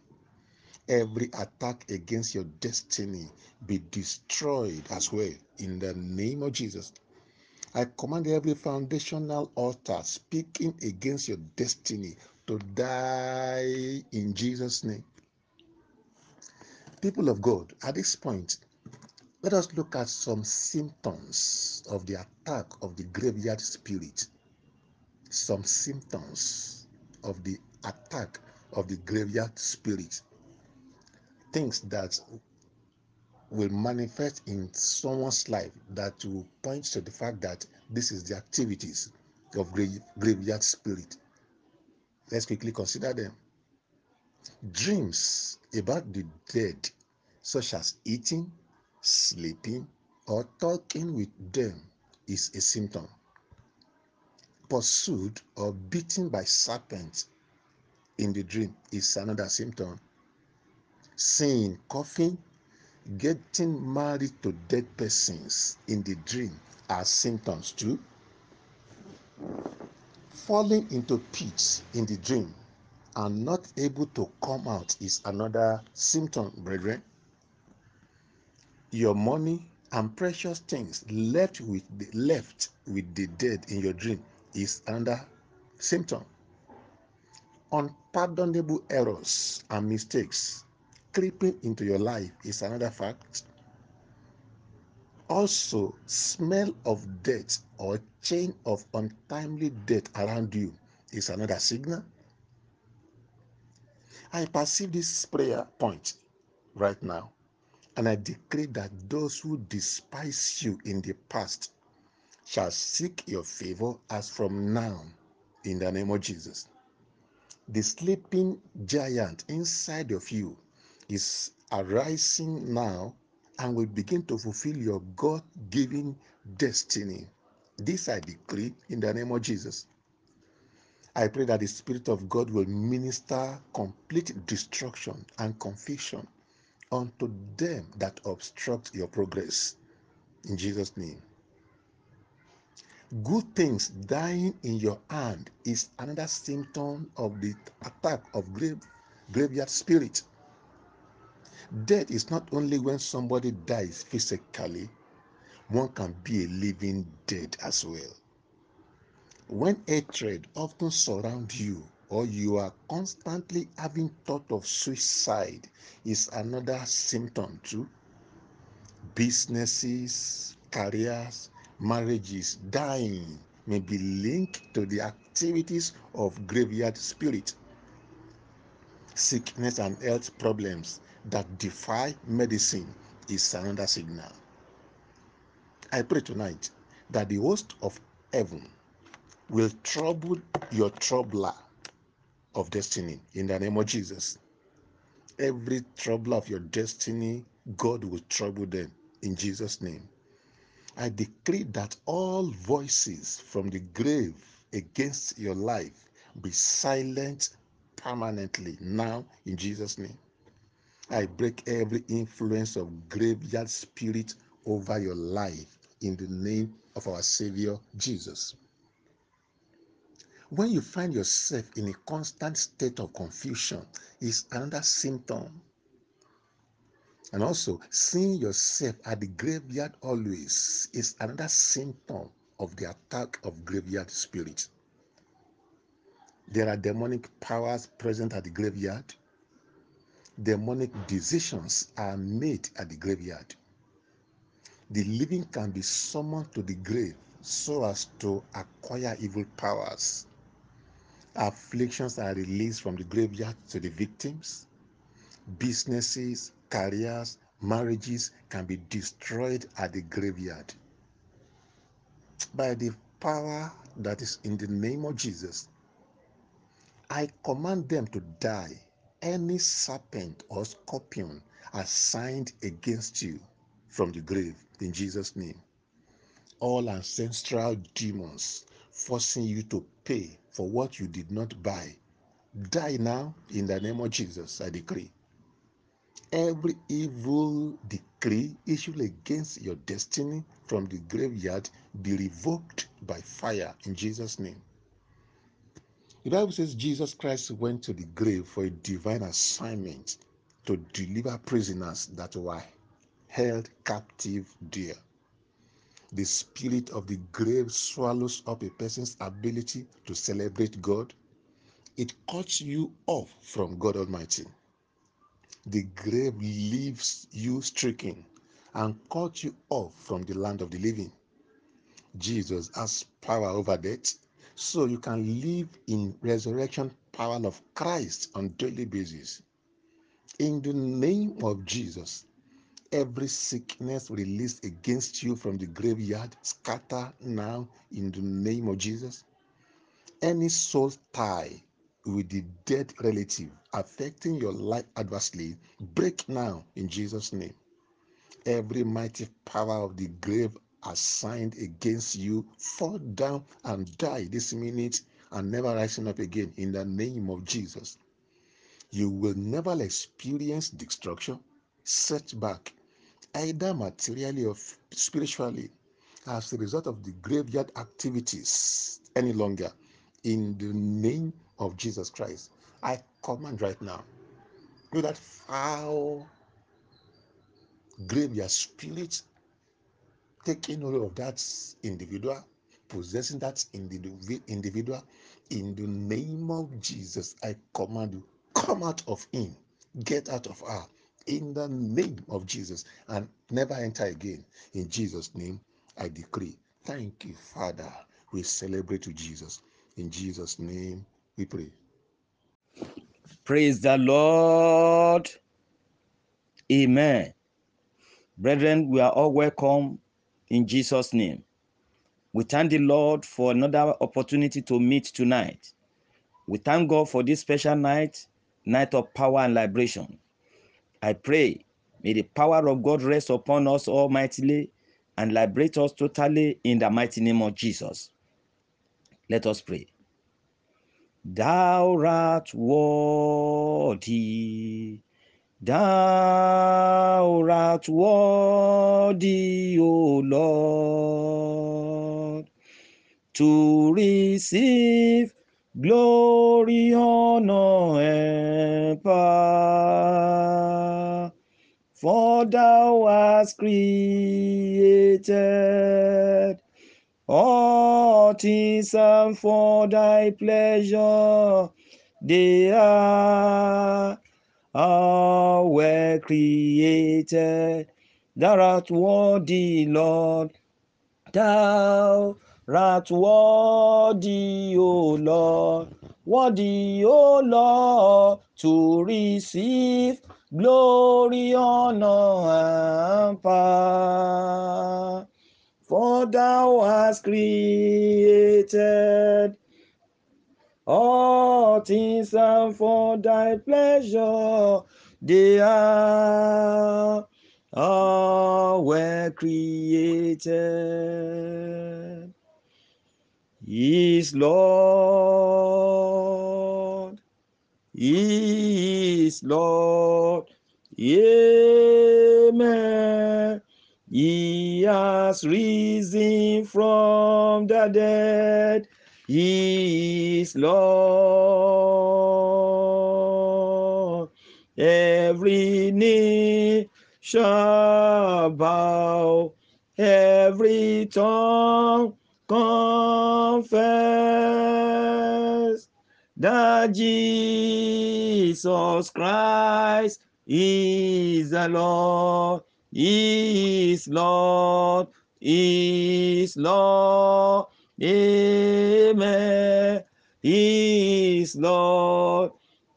Every attack against your destiny be destroyed as well in the name of Jesus. I command every foundational altar speaking against your destiny to die in Jesus' name. People of God, at this point, let us look at some symptoms of the attack of the graveyard spirit. Some symptoms of the attack of the graveyard spirit. Things that will manifest in someone's life that will point to the fact that this is the activities of grave, graveyard spirit. Let's quickly consider them. Dreams about the dead, such as eating, sleeping, or talking with them, is a symptom. Pursued or beaten by serpents in the dream is another symptom. Seeing, coughing, getting married to dead persons in the dream are symptoms too. Falling into pits in the dream and not able to come out is another symptom, brethren. Your money and precious things left with the, left with the dead in your dream is another symptom. Unpardonable errors and mistakes creeping into your life is another fact. Also, smell of death or chain of untimely death around you is another signal. I perceive this prayer point right now, and I decree that those who despise you in the past shall seek your favor as from now, in the name of Jesus. The sleeping giant inside of you is arising now and will begin to fulfill your God given destiny. This I decree in the name of Jesus. I pray that the Spirit of God will minister complete destruction and confusion unto them that obstruct your progress. In Jesus' name. Good things dying in your hand is another symptom of the attack of grave, graveyard spirit. Death is not only when somebody dies physically, one can be a living dead as well. When hatred often surrounds you or you are constantly having thought of suicide is another symptom too. Businesses, careers, marriages dying may be linked to the activities of graveyard spirit. Sickness and health problems that defy medicine is another signal. I pray tonight that the host of heaven will trouble your troubler of destiny in the name of Jesus. Every trouble of your destiny, God will trouble them in Jesus' name. I decree that all voices from the grave against your life be silent permanently now in Jesus' name. I break every influence of graveyard spirit over your life in the name of our Savior Jesus. When you find yourself in a constant state of confusion, is another symptom. And also, seeing yourself at the graveyard always is another symptom of the attack of graveyard spirit. There are demonic powers present at the graveyard. Demonic decisions are made at the graveyard. The living can be summoned to the grave so as to acquire evil powers. Afflictions are released from the graveyard to the victims. Businesses, careers, marriages can be destroyed at the graveyard. By the power that is in the name of Jesus, I command them to die. Any serpent or scorpion assigned against you from the grave in Jesus' name. All ancestral demons forcing you to pay for what you did not buy. Die now in the name of Jesus, I decree. Every evil decree issued against your destiny from the graveyard be revoked by fire in Jesus' name. The Bible says Jesus Christ went to the grave for a divine assignment to deliver prisoners that were held captive there. The spirit of the grave swallows up a person's ability to celebrate God. It cuts you off from God Almighty. The grave leaves you stricken and cuts you off from the land of the living. Jesus has power over death, so you can live in resurrection power of Christ on daily basis. In the name of Jesus, every sickness released against you from the graveyard scatter now in the name of Jesus. Any soul tie with the dead relative affecting your life adversely break now in Jesus' name. Every mighty power of the grave assigned against you fall down and die this minute and never rising up again in the name of Jesus. You will never experience destruction, setback, either materially or spiritually, as a result of the graveyard activities any longer. In the name of Jesus Christ, I command right now, know that foul graveyard spirit taking hold of that individual, possessing that individu- individual, in the name of Jesus, I command you, come out of him, get out of her, in the name of Jesus, and never enter again. In Jesus' name, I decree. Thank you, Father. We celebrate you, Jesus. In Jesus' name, we pray. Praise the Lord. Amen. Brethren, we are all welcome in Jesus' name. We thank the Lord for another opportunity to meet tonight. We thank God for this special night, night of power and liberation. I pray, may the power of God rest upon us almightily and liberate us totally in the mighty name of Jesus. Let us pray. Thou art worthy, thou art worthy, O Lord, to receive glory, honor, and power. For thou hast created and for thy pleasure they are all were created. Thou art worthy, Lord. Thou art worthy, O Lord, worthy, O Lord, to receive glory, honor, and power. For thou hast created all things and for thy pleasure they are all were created. Is Lord, is Lord, Amen. He has risen from the dead. He is Lord. Every knee shall bow, every tongue confess that Jesus Christ is the Lord, is Lord, is Lord. Amen. He is Lord.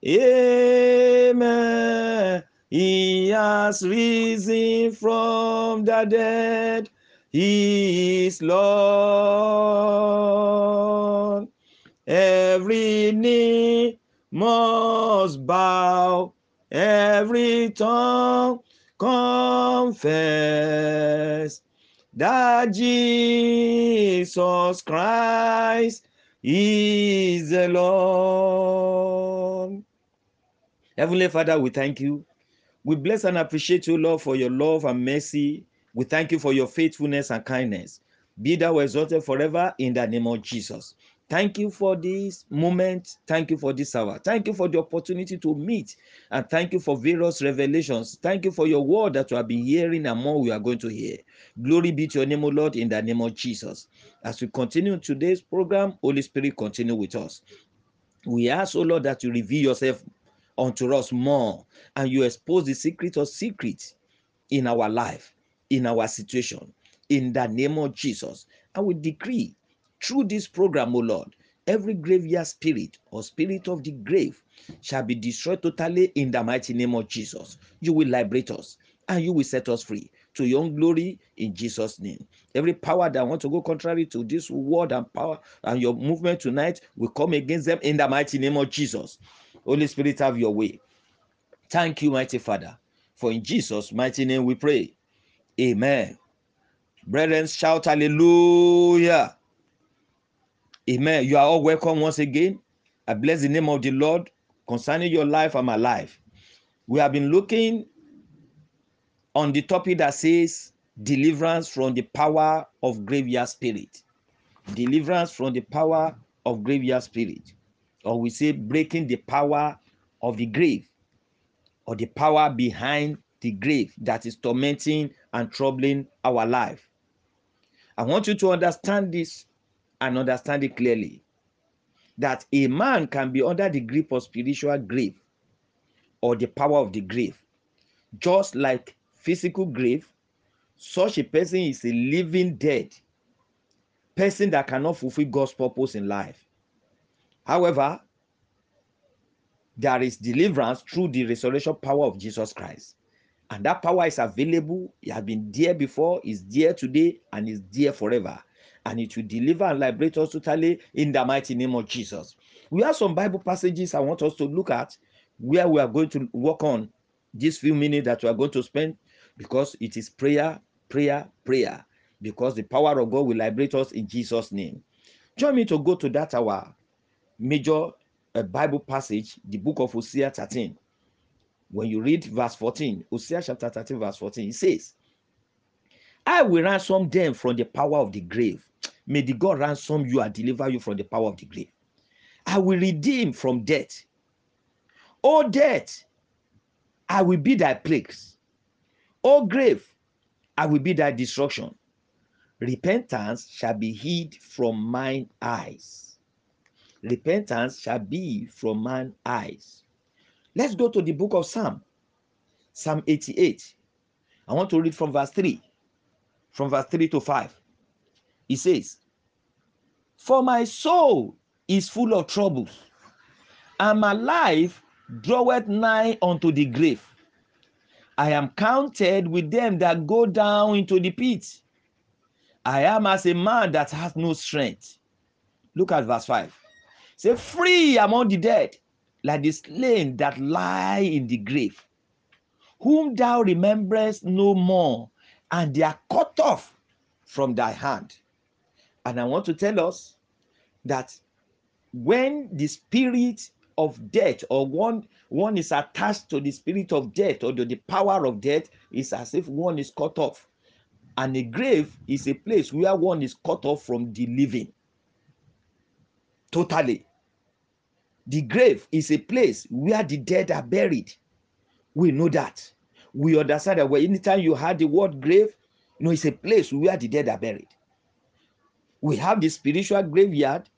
Amen. He has risen from the dead. He is Lord. Every knee must bow, every tongue confess that Jesus Christ is the Lord. Heavenly Father, we thank you. We bless and appreciate you, Lord, for your love and mercy. We thank you for your faithfulness and kindness. Be thou exalted forever in the name of Jesus. Thank you for this moment. Thank you for this hour. Thank you for the opportunity to meet. And thank you for various revelations. Thank you for your word that we have been hearing and more we are going to hear. Glory be to your name, O Lord, in the name of Jesus. As we continue today's program, Holy Spirit, continue with us. We ask, O Lord, that you reveal yourself unto us more and you expose the secret of secrets in our life, in our situation, in the name of Jesus. And we decree through this program, O Lord, every graveyard spirit or spirit of the grave shall be destroyed totally in the mighty name of Jesus. You will liberate us and you will set us free to your own glory in Jesus' name. Every power that want to go contrary to this word and power and your movement tonight will come against them in the mighty name of Jesus. Holy Spirit, have your way. Thank you, mighty Father. For in Jesus' mighty name we pray. Amen. Brethren, shout hallelujah. Amen. You are all welcome once again. I bless the name of the Lord concerning your life and my life. We have been looking on the topic that says deliverance from the power of graveyard spirit. Deliverance from the power of graveyard spirit. Or we say breaking the power of the grave or the power behind the grave that is tormenting and troubling our life. I want you to understand this and understand it clearly that a man can be under the grip of spiritual grave or the power of the grave, just like physical grave. Such a person is a living dead person that cannot fulfill God's purpose in life. However, there is deliverance through the resurrection power of Jesus Christ. And that power is available. It has been there before, is there today, and is there forever. And it will deliver and liberate us totally in the mighty name of Jesus. We have some Bible passages I want us to look at where we are going to work on these few minutes that we are going to spend because it is prayer, prayer, prayer. Because the power of God will liberate us in Jesus' name. Join me to go to that our major uh, Bible passage, the book of Hosea 13. When you read verse 14, Hosea chapter 13, verse 14, it says, I will ransom them from the power of the grave. May the God ransom you and deliver you from the power of the grave. I will redeem from death. O death, I will be thy plagues. O grave, I will be thy destruction. Repentance shall be hid from mine eyes. Repentance shall be from mine eyes. Let's go to the book of Psalm, Psalm 88. I want to read from verse 3, from verse 3 to 5. It says, For my soul is full of troubles, and my life draweth nigh unto the grave. I am counted with them that go down into the pit. I am as a man that hath no strength. Look at verse 5. Say, free among the dead, like the slain that lie in the grave, whom thou rememberest no more, and they are cut off from thy hand. And I want to tell us that when the spirit of death or one one is attached to the spirit of death or to the power of death it's as if one is cut off. And a grave is a place where one is cut off from the living. Totally. The grave is a place where the dead are buried. We know that. We understand that well, anytime you had the word grave you know it's a place where the dead are buried we have the spiritual graveyard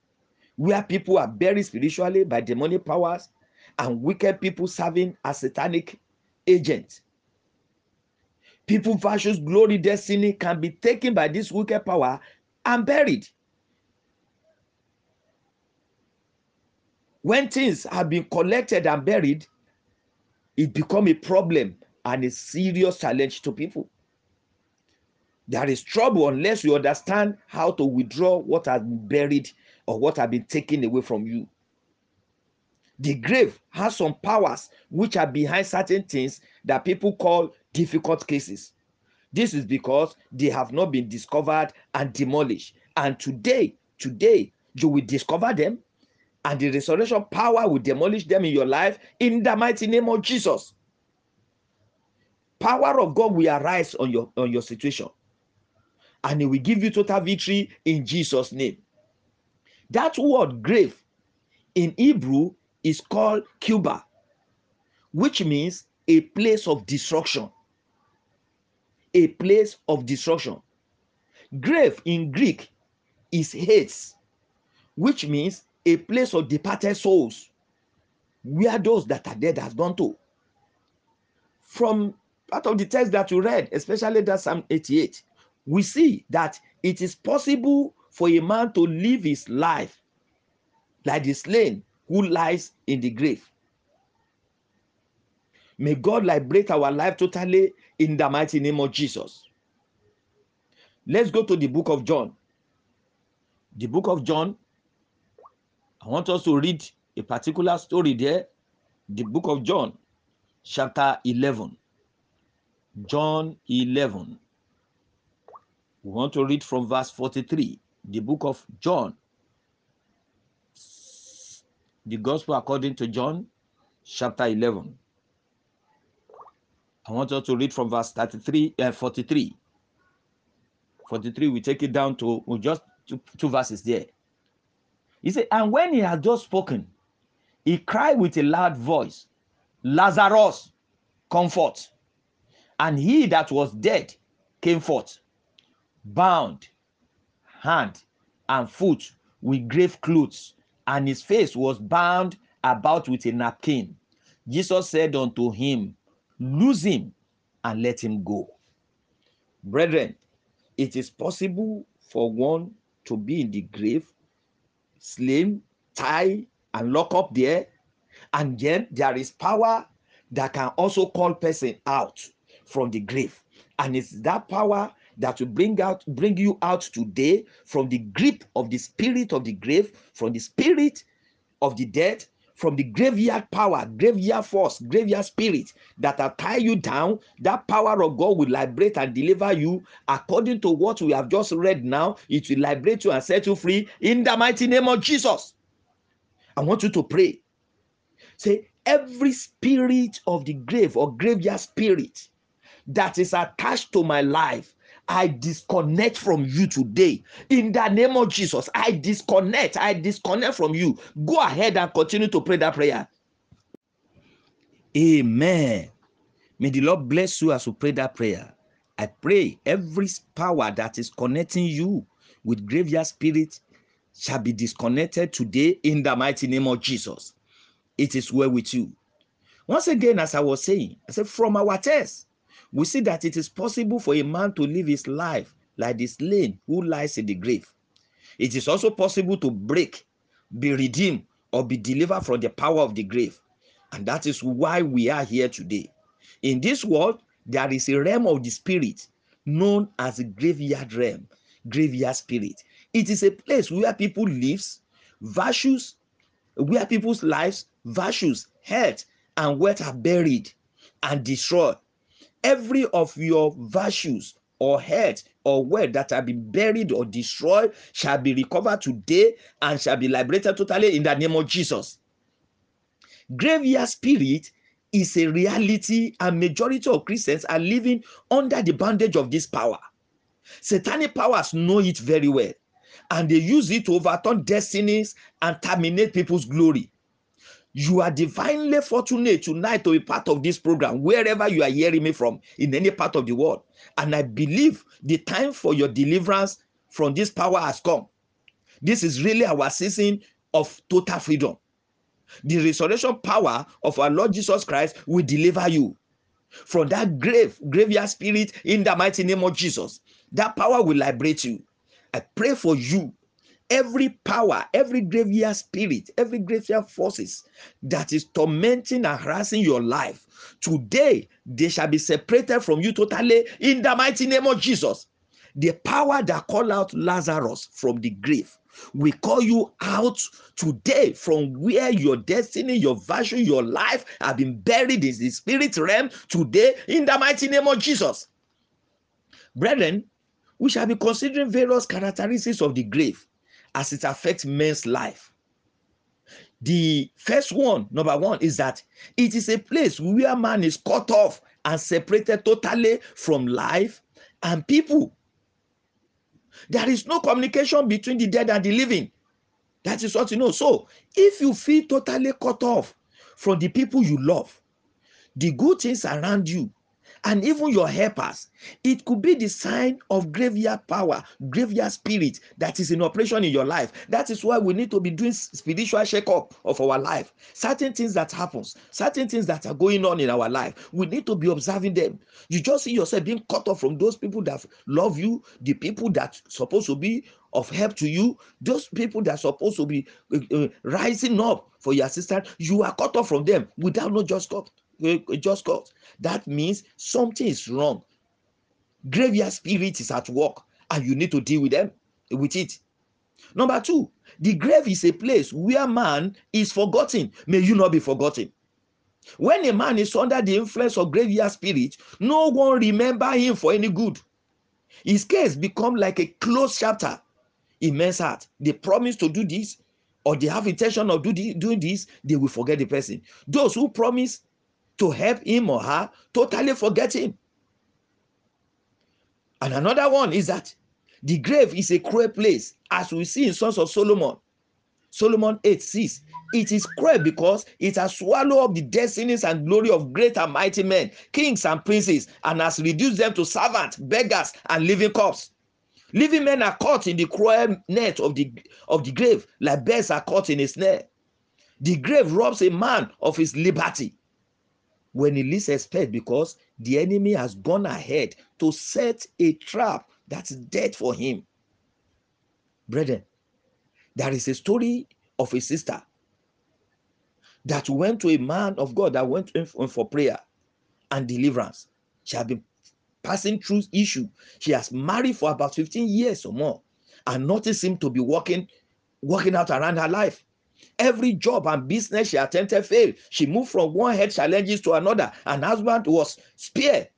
where people are buried spiritually by demonic powers and wicked people serving as satanic agents. People versus glory, destiny can be taken by this wicked power and buried. When things have been collected and buried, it become a problem and a serious challenge to people. There is trouble unless you understand how to withdraw what has been buried or what has been taken away from you. The grave has some powers which are behind certain things that people call difficult cases. This is because they have not been discovered and demolished. And today, today, you will discover them, and the resurrection power will demolish them in your life in the mighty name of Jesus. Power of God will arise on your on your situation, and it will give you total victory in Jesus' name. That word grave in Hebrew is called Cuba, which means a place of destruction. A place of destruction. Grave in Greek is Hades, which means a place of departed souls, where those that are dead has gone to. From part of the text that you read, especially that Psalm 88, we see that it is possible for a man to live his life like the slain who lies in the grave. May God liberate our life totally in the mighty name of Jesus. Let's go to the book of John. The book of John, I want us to read a particular story there. The book of John, chapter 11. John 11. We want to read from verse 43. The book of John, the gospel according to John, chapter 11. I want us to read from verse 33 and uh, 43. 43, we take it down to well, just two, two verses there. He said, And when he had just spoken, he cried with a loud voice, Lazarus, comfort. And he that was dead came forth, bound hand and foot with grave clothes, and his face was bound about with a napkin. Jesus said unto him, Loose him and let him go. Brethren, it is possible for one to be in the grave, slain, tied, and locked up there, and yet there is power that can also call person out from the grave. And it's that power that will bring out bring you out today from the grip of the spirit of the grave from the spirit of the dead from the graveyard power graveyard force graveyard spirit that are tie you down. That power of god will liberate and deliver you according to what we have just read now. It will liberate you and set you free in the mighty name of jesus. I want you to pray. Say every spirit of the grave or graveyard spirit that is attached to my life I disconnect from you today. In the name of Jesus, I disconnect. I disconnect from you. Go ahead and continue to pray that prayer. Amen. May the Lord bless you as you pray that prayer. I pray every power that is connecting you with graveyard spirit shall be disconnected today in the mighty name of Jesus. It is well with you. Once again, as I was saying, I said, from our test, we see that it is possible for a man to live his life like the slain who lies in the grave. It is also possible to break, be redeemed, or be delivered from the power of the grave. And that is why we are here today. In this world, there is a realm of the spirit known as the graveyard realm, graveyard spirit. It is a place where people lives, virtues, where people's lives, virtues, health, and wealth are buried and destroyed. Every of your virtues or health or wealth that have been buried or destroyed shall be recovered today and shall be liberated totally in the name of Jesus. Graveyard spirit is a reality, and majority of Christians are living under the bondage of this power. Satanic powers know it very well, and they use it to overturn destinies and terminate people's glory. You are divinely fortunate tonight to be part of this program, wherever you are hearing me from, in any part of the world. And I believe the time for your deliverance from this power has come. This is really our season of total freedom. The resurrection power of our Lord Jesus Christ will deliver you from that grave, graveyard spirit in the mighty name of Jesus. That power will liberate you. I pray for you. Every power, every graveyard spirit, every graveyard forces that is tormenting and harassing your life, today they shall be separated from you totally in the mighty name of Jesus. The power that called out Lazarus from the grave we call you out today from where your destiny, your virtue, your life have been buried in the spirit realm today in the mighty name of Jesus. Brethren, we shall be considering various characteristics of the grave as it affects men's life. The first one, number one, is that it is a place where man is cut off and separated totally from life and people. There is no communication between the dead and the living. That is what you know. So, if you feel totally cut off from the people you love, the good things around you, and even your helpers, it could be the sign of graveyard power, graveyard spirit that is in operation in your life. That is why we need to be doing spiritual check-up of our life. Certain things that happens, certain things that are going on in our life, we need to be observing them. You just see yourself being cut off from those people that love you, the people that supposed to be of help to you, those people that supposed to be uh, uh, rising up for your assistance, you are cut off from them without no just just cause. That means something is wrong. Graveyard spirit is at work, and you need to deal with them with it. Number two, the grave is a place where man is forgotten. May you not be forgotten. When a man is under the influence of graveyard spirit, no one remember him for any good. His case become like a closed chapter in men's heart. They promise to do this, or they have intention of do the, doing this, they will forget the person. Those who promise to help him or her totally forget him. And another one is that the grave is a cruel place, as we see in Songs of Solomon. Solomon 8 6. It is cruel because it has swallowed up the destinies and glory of great and mighty men, kings and princes, and has reduced them to servants, beggars, and living corpses. Living men are caught in the cruel net of the, of the grave, like birds are caught in a snare. The grave robs a man of his liberty when he least expect because the enemy has gone ahead to set a trap that's dead for him. Brethren, there is a story of a sister that went to a man of God that went in for prayer and deliverance. She had been passing through issue. She has married for about 15 years or more, and nothing seemed to be working, working out around her life. Every job and business she attempted failed. She moved from one head challenges to another. And husband was spared.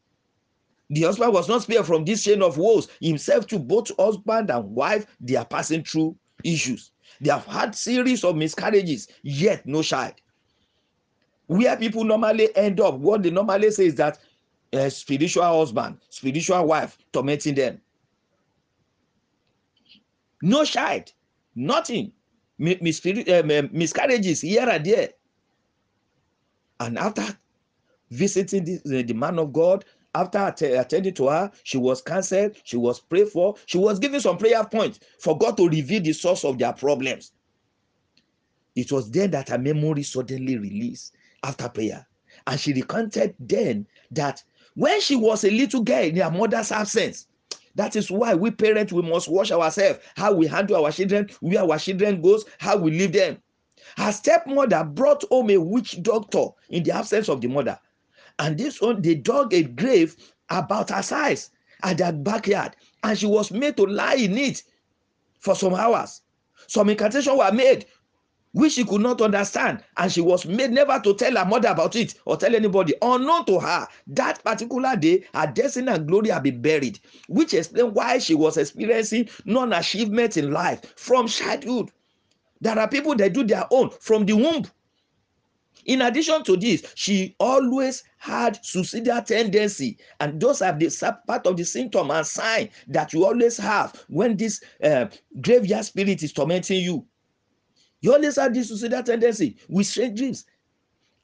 The husband was not spared from this chain of woes. Himself to both husband and wife, they are passing through issues. They have had series of miscarriages, yet no child. Where people normally end up, what they normally say is that a spiritual husband, spiritual wife tormenting them. No child, nothing Eh, miscarriages here and there. And after visiting the, the, the man of God, after att attending to her, she was cancelled, she was prayed for, she was given some prayer points for God to reveal the source of their problems. It was then that her memory suddenly released after prayer. And she recounted then that when she was a little girl in her mother's absence, That is why we parents we must watch ourselves, how we handle our children, where our children goes, how we leave them. Her stepmother brought home a witch doctor in the absence of the mother, and this one they dug a grave about her size at their backyard, and she was made to lie in it for some hours. Some incantations were made which she could not understand and she was made never to tell her mother about it or tell anybody unknown to her. That particular day her destiny and glory had been buried which explain why she was experiencing non-achievement in life from childhood. There are people that do their own from the womb. In addition to this she always had suicidal tendency and those are the part of the symptom and sign that you always have when this uh, graveyard spirit is tormenting you you always have this suicidal tendency with strange dreams.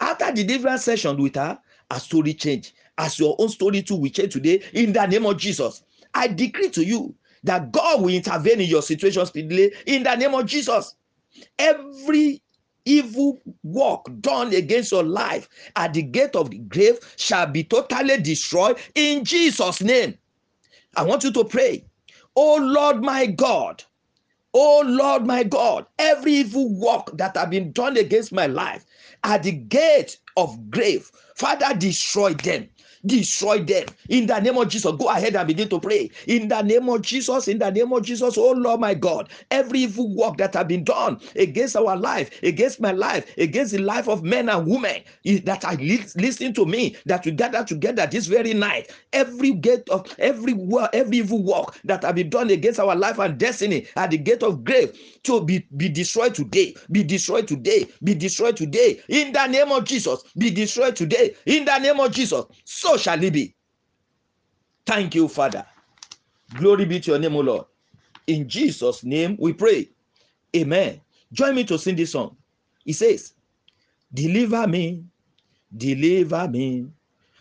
After the different session with her, her story changed. As your own story too will change today in the name of Jesus. I decree to you that God will intervene in your situation speedily in the name of Jesus. Every evil work done against your life at the gate of the grave shall be totally destroyed in Jesus' name. I want you to pray. Oh Lord my God, Oh Lord my God, every evil work that have been done against my life at the gate of grave, Father, destroy them. Destroy them in the name of Jesus. Go ahead and begin to pray in the name of Jesus. In the name of Jesus, oh Lord my God, every evil work that have been done against our life, against my life, against the life of men and women that are listening to me, that we gather together this very night, every gate of every every evil work that have been done against our life and destiny at the gate of grave to be, be destroyed today, be destroyed today, be destroyed today in the name of Jesus, be destroyed today in the name of Jesus. So shall it be. Thank you, Father. Glory be to your name, O Lord. In Jesus' name we pray. Amen. Join me to sing this song. He says, Deliver me, deliver me,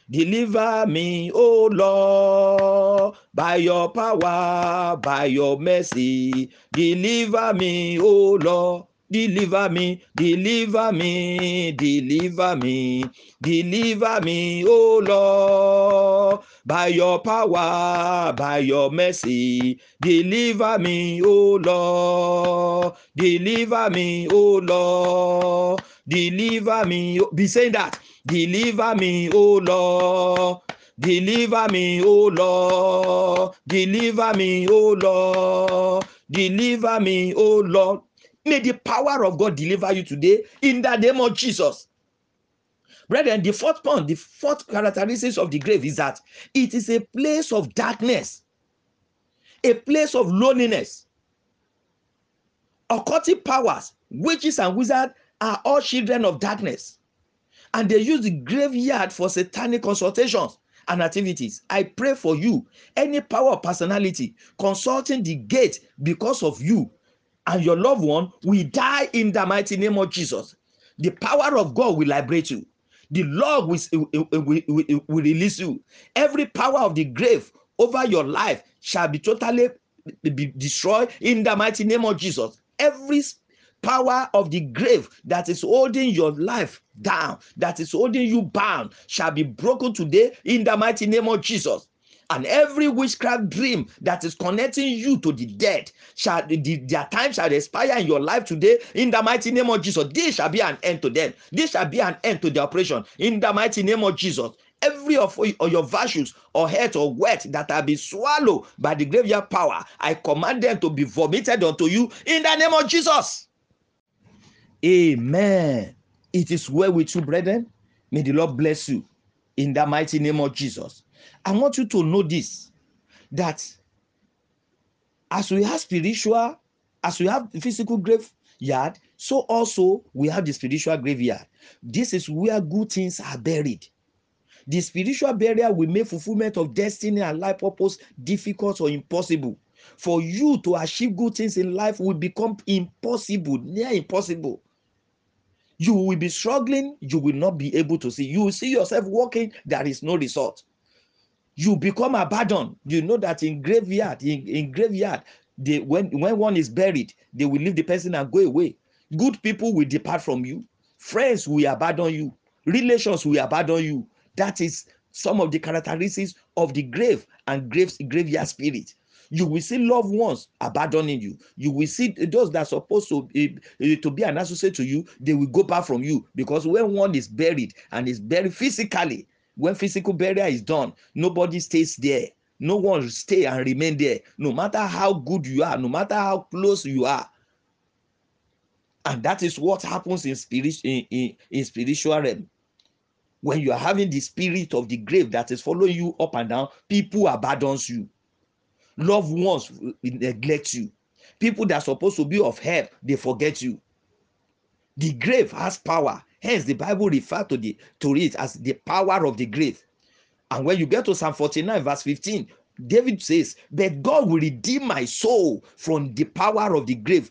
deliver me, O Lord, by your power, by your mercy. Deliver me, O Lord. Deliver me, deliver me, deliver me, deliver me, oh Lord, by your power, by your mercy. Deliver me, oh Lord, deliver me, oh Lord, deliver me. Be saying that, deliver me, O Lord. Deliver me, O Lord. Deliver me, O Lord. Deliver me, O Lord. May the power of God deliver you today in the name of Jesus. Brethren, the fourth point, the fourth characteristics of the grave is that it is a place of darkness, a place of loneliness. Occultic powers, witches, and wizards are all children of darkness, and they use the graveyard for satanic consultations and activities. I pray for you. Any power personality consulting the gate because of you and your loved one will die in the mighty name of Jesus. The power of God will liberate you. The Lord will, will, will, will release you. Every power of the grave over your life shall be totally be destroyed in the mighty name of Jesus. Every power of the grave that is holding your life down, that is holding you bound, shall be broken today in the mighty name of Jesus. And every witchcraft dream that is connecting you to the dead shall the, their time shall expire in your life today in the mighty name of jesus. This shall be an end to them. This shall be an end to the operation in the mighty name of jesus. Every of your virtues or health or wealth that have been swallowed by the graveyard power i command them to be vomited unto you in the name of jesus amen it is well with you brethren may the lord bless you in the mighty name of jesus I want you to know this that as we have spiritual, as we have physical graveyard, so also we have the spiritual graveyard. This is where good things are buried. The spiritual barrier will make fulfillment of destiny and life purpose difficult or impossible. For you to achieve good things in life will become impossible, near impossible. You will be struggling, you will not be able to see. You will see yourself walking, there is no result. You become abandoned you know that in graveyard in, in graveyard they when when one is buried they will leave the person and go away. Good people will depart from you. Friends will abandon you. Relations will abandon you. That is some of the characteristics of the grave and graves graveyard spirit you will see loved ones abandoning you. You will see those that are supposed to eh, eh, to be an associate to you they will go back from you. Because when one is buried and is buried physically when physical burial is done nobody stays there. No one stay and remain there. No matter how good you are no matter how close you are. And that is what happens in spirit in, in, in spiritual realm. When you are having the spirit of the grave that is following you up and down people abandons you loved ones neglect you. People that are supposed to be of help they forget you. The grave has power. Hence the bible refer to the to it as the power of the grave. And when you get to psalm 49 verse 15 david says but god will redeem my soul from the power of the grave.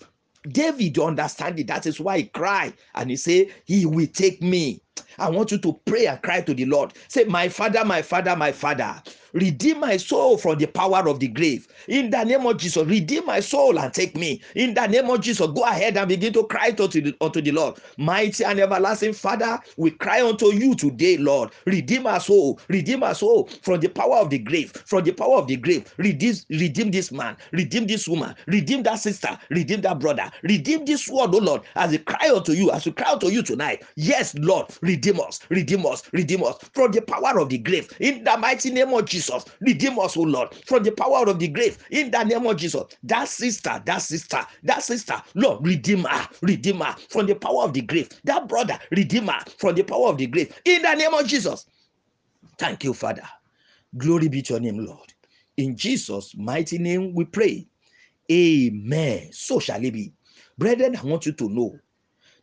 David understand it. That is why he cry and he say he will take me. I want you to pray and cry to the lord. Say my father my father my father redeem my soul from the power of the grave. In the name of jesus redeem my soul and take me. In the name of jesus go ahead and begin to cry unto the, unto the lord. Mighty and everlasting father we cry unto you today lord. Redeem our soul redeem our soul from the power of the grave from the power of the grave. Redeem redeem this man redeem this woman redeem that sister redeem that brother redeem this word oh lord as we cry unto you as we cry unto you tonight. Yes lord redeem us redeem us redeem us from the power of the grave. In the mighty name of jesus redeem us oh lord from the power of the grave. In the name of jesus. That sister that sister that sister lord redeem her redeem her from the power of the grave. That brother redeem her from the power of the grave. In the name of jesus. Thank you father. Glory be to your name lord. In jesus mighty name we pray. Amen. So shall it be. Brethren i want you to know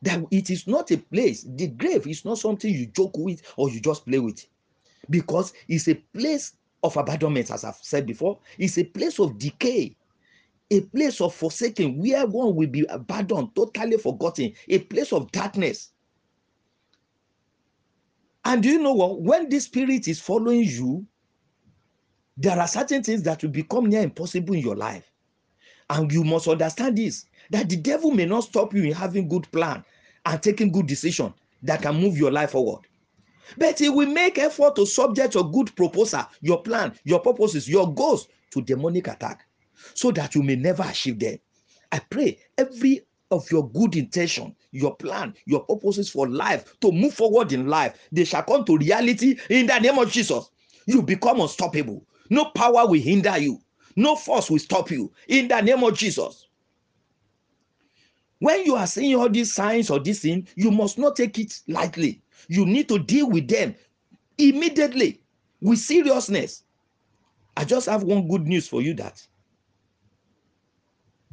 that it is not a place the grave is not something you joke with or you just play with. Because it's a place of abandonment as i've said before is a place of decay a place of forsaking where one will be abandoned totally forgotten a place of darkness. And do you know what? When this spirit is following you there are certain things that will become near impossible in your life. And you must understand this that the devil may not stop you in having good plan and taking good decision that can move your life forward but he will make effort to subject your good proposal your plan your purposes your goals to demonic attack so that you may never achieve them. I pray every of your good intention your plan your purposes for life to move forward in life they shall come to reality in the name of jesus. You become unstoppable. No power will hinder you. No force will stop you in the name of jesus. When you are seeing all these signs or this thing you must not take it lightly you need to deal with them immediately with seriousness. I just have one good news for you that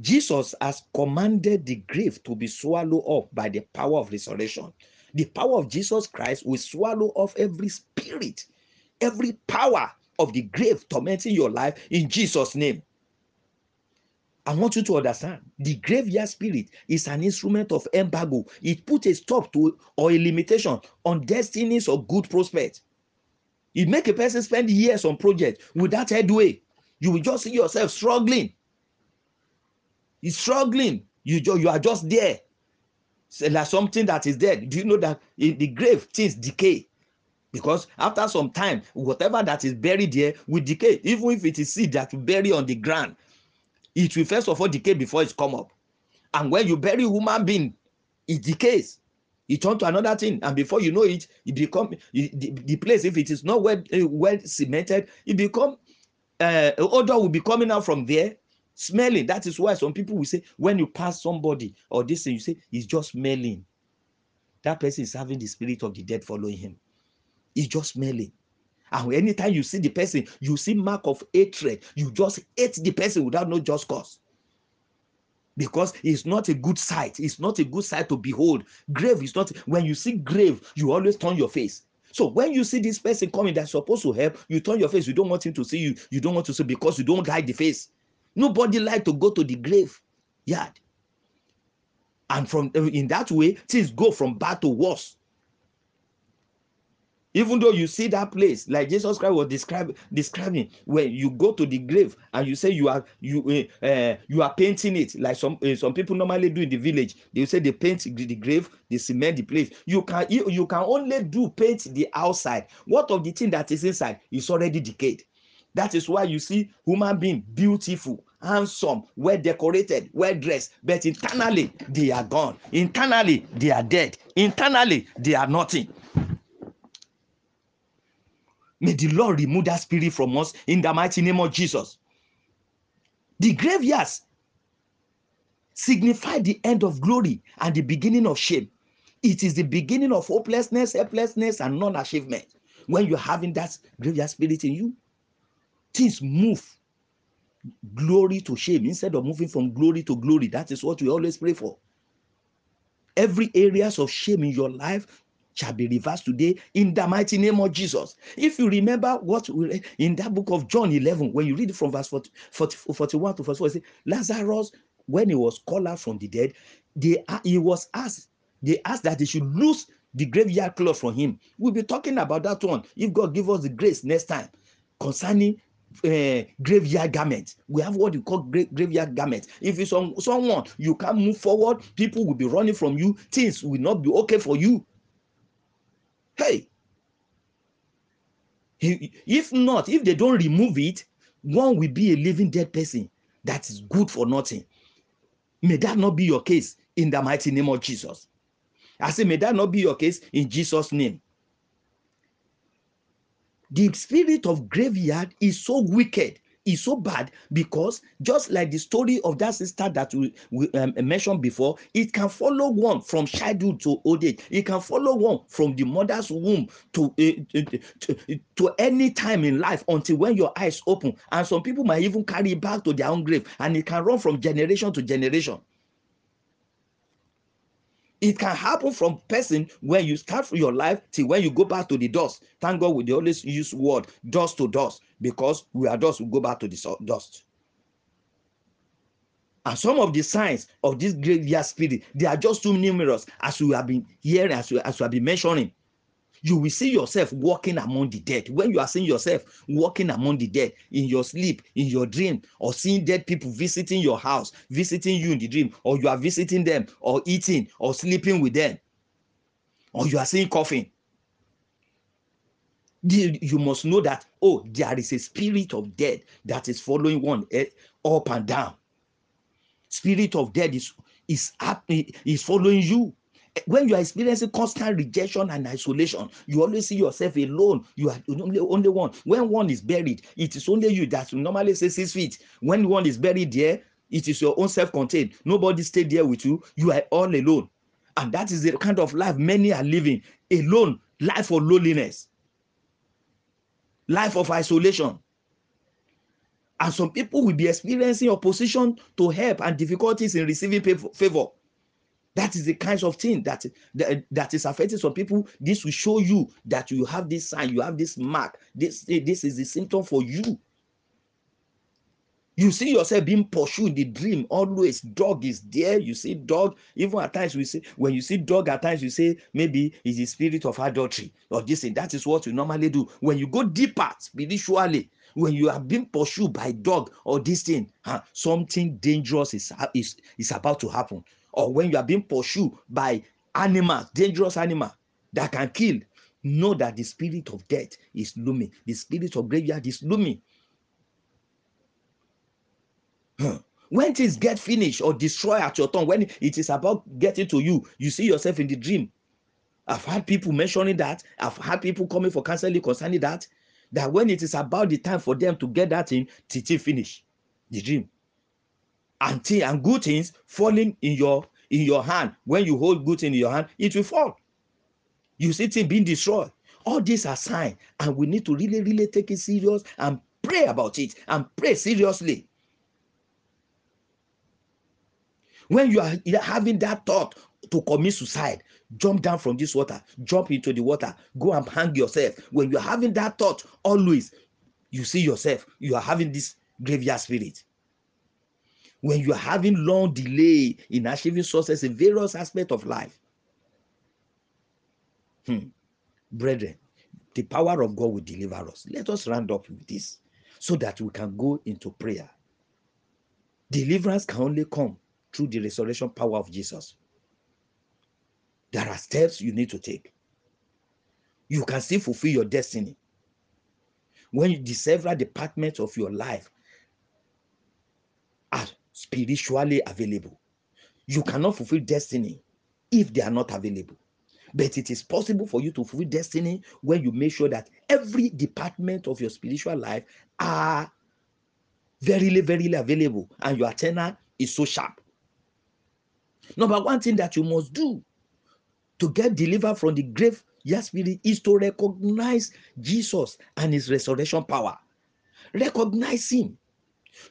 jesus has commanded the grave to be swallowed up by the power of resurrection. The power of jesus christ will swallow off every spirit every power of the grave tormenting your life in jesus name I want you to understand the graveyard spirit is an instrument of embargo. It put a stop to or a limitation on destinies or good prospects. It make a person spend years on project without headway. You will just see yourself struggling. It's struggling. You, you are just there. It's like something that is dead. Do you know that in the grave things decay? Because after some time, whatever that is buried there will decay. Even if it is seed that you bury on the ground, it will first of all decay before it come up. And when you bury human being it decays. It turn to another thing. And before you know it it become the, the place if it is not well uh, well cemented it become uh, odor will be coming out from there. Smelling that is why some people will say when you pass somebody or this thing you say he's just smelling. That person is having the spirit of the dead following him. He's just smelling and anytime you see the person you see mark of hatred. You just hate the person without no just cause. Because it's not a good sight. It's not a good sight to behold. Grave is not when you see grave you always turn your face. So when you see this person coming that's supposed to help you turn your face. You don't want him to see you. You don't want to see because you don't like the face. Nobody like to go to the grave yard. And from in that way things go from bad to worse even though you see that place like jesus christ was describing describing when you go to the grave and you say you are you uh, you are painting it like some uh, some people normally do in the village they say they paint the, the grave they cement the place you can you, you can only do paint the outside what of the thing that is inside is already decayed That is why you see human being beautiful, handsome, well decorated, well dressed, but internally they are gone. Internally they are dead. Internally they are nothing. May the Lord remove that spirit from us in the mighty name of Jesus. The graveyards signify the end of glory and the beginning of shame. It is the beginning of hopelessness, helplessness, and non achievement. When you're having that graveyard spirit in you, things move glory to shame instead of moving from glory to glory. That is what we always pray for. Every areas of shame in your life shall be reversed today in the mighty name of Jesus. If you remember what we in that book of John 11, when you read from verse 40, 40 41 to verse 4, it says, Lazarus, when he was called out from the dead, they, he was asked, they asked that they should lose the graveyard cloth from him. We'll be talking about that one if God give us the grace next time concerning uh, graveyard garment. We have what you call gra- graveyard garment. If it's on someone you can't move forward, people will be running from you. Things will not be okay for you. Hey, if not, if they don't remove it, one will be a living dead person that is good for nothing. May that not be your case in the mighty name of Jesus. I say, may that not be your case in Jesus' name. The spirit of graveyard is so wicked, is so bad because just like the story of that sister that we, we um, mentioned before, it can follow one from childhood to old age. It can follow one from the mother's womb to, uh, to, to any time in life until when your eyes open. And some people might even carry it back to their own grave, and it can run from generation to generation it can happen from person when you start your life till when you go back to the dust. Thank god we always use word dust to dust because we are dust we go back to the dust. And some of the signs of this graveyard spirit they are just too numerous as we have been hearing as we, as we have been mentioning you will see yourself walking among the dead. When you are seeing yourself walking among the dead in your sleep in your dream or seeing dead people visiting your house visiting you in the dream or you are visiting them or eating or sleeping with them or you are seeing coughing you must know that oh there is a spirit of death that is following one eh, up and down. Spirit of death is is is following you when you are experiencing constant rejection and isolation you always see yourself alone. You are only only one. When one is buried it is only you that normally say six feet. When one is buried there it is your own self-contained. Nobody stay there with you. You are all alone. And that is the kind of life many are living. Alone. Life of loneliness. Life of isolation. And some people will be experiencing opposition to help and difficulties in receiving favor that is the kinds of thing that, that that is affecting some people. This will show you that you have this sign you have this mark. This eh, this is the symptom for you. You see yourself being pursued the dream always dog is there. You see dog even at times we say when you see dog at times you say maybe it's the spirit of adultery or this thing. That is what you normally do. When you go deeper spiritually when you are being pursued by dog or this thing huh, something dangerous is, is is about to happen or when you are being pursued by animals dangerous animal that can kill know that the spirit of death is looming. The spirit of graveyard is looming. When things get finished or destroy at your tongue when it is about getting to you you see yourself in the dream. I've had people mentioning that. I've had people coming for counseling concerning that that when it is about the time for them to get that thing till finish the dream and thing and good things falling in your in your hand. When you hold good in your hand it will fall. You see thing being destroyed. All these are signs and we need to really really take it serious and pray about it and pray seriously. When you are having that thought to commit suicide jump down from this water jump into the water go and hang yourself. When you're having that thought always you see yourself you are having this graveyard spirit when you are having long delay in achieving success in various aspects of life. Hmm. brethren the power of god will deliver us. Let us round up with this so that we can go into prayer. Deliverance can only come through the resurrection power of jesus. There are steps you need to take. You can still fulfill your destiny. When the several departments of your life spiritually available. You cannot fulfill destiny if they are not available. But it is possible for you to fulfill destiny when you make sure that every department of your spiritual life are very, very available and your antenna is so sharp. Number one thing that you must do to get delivered from the grave your spirit is to recognize Jesus and his resurrection power. Recognize him.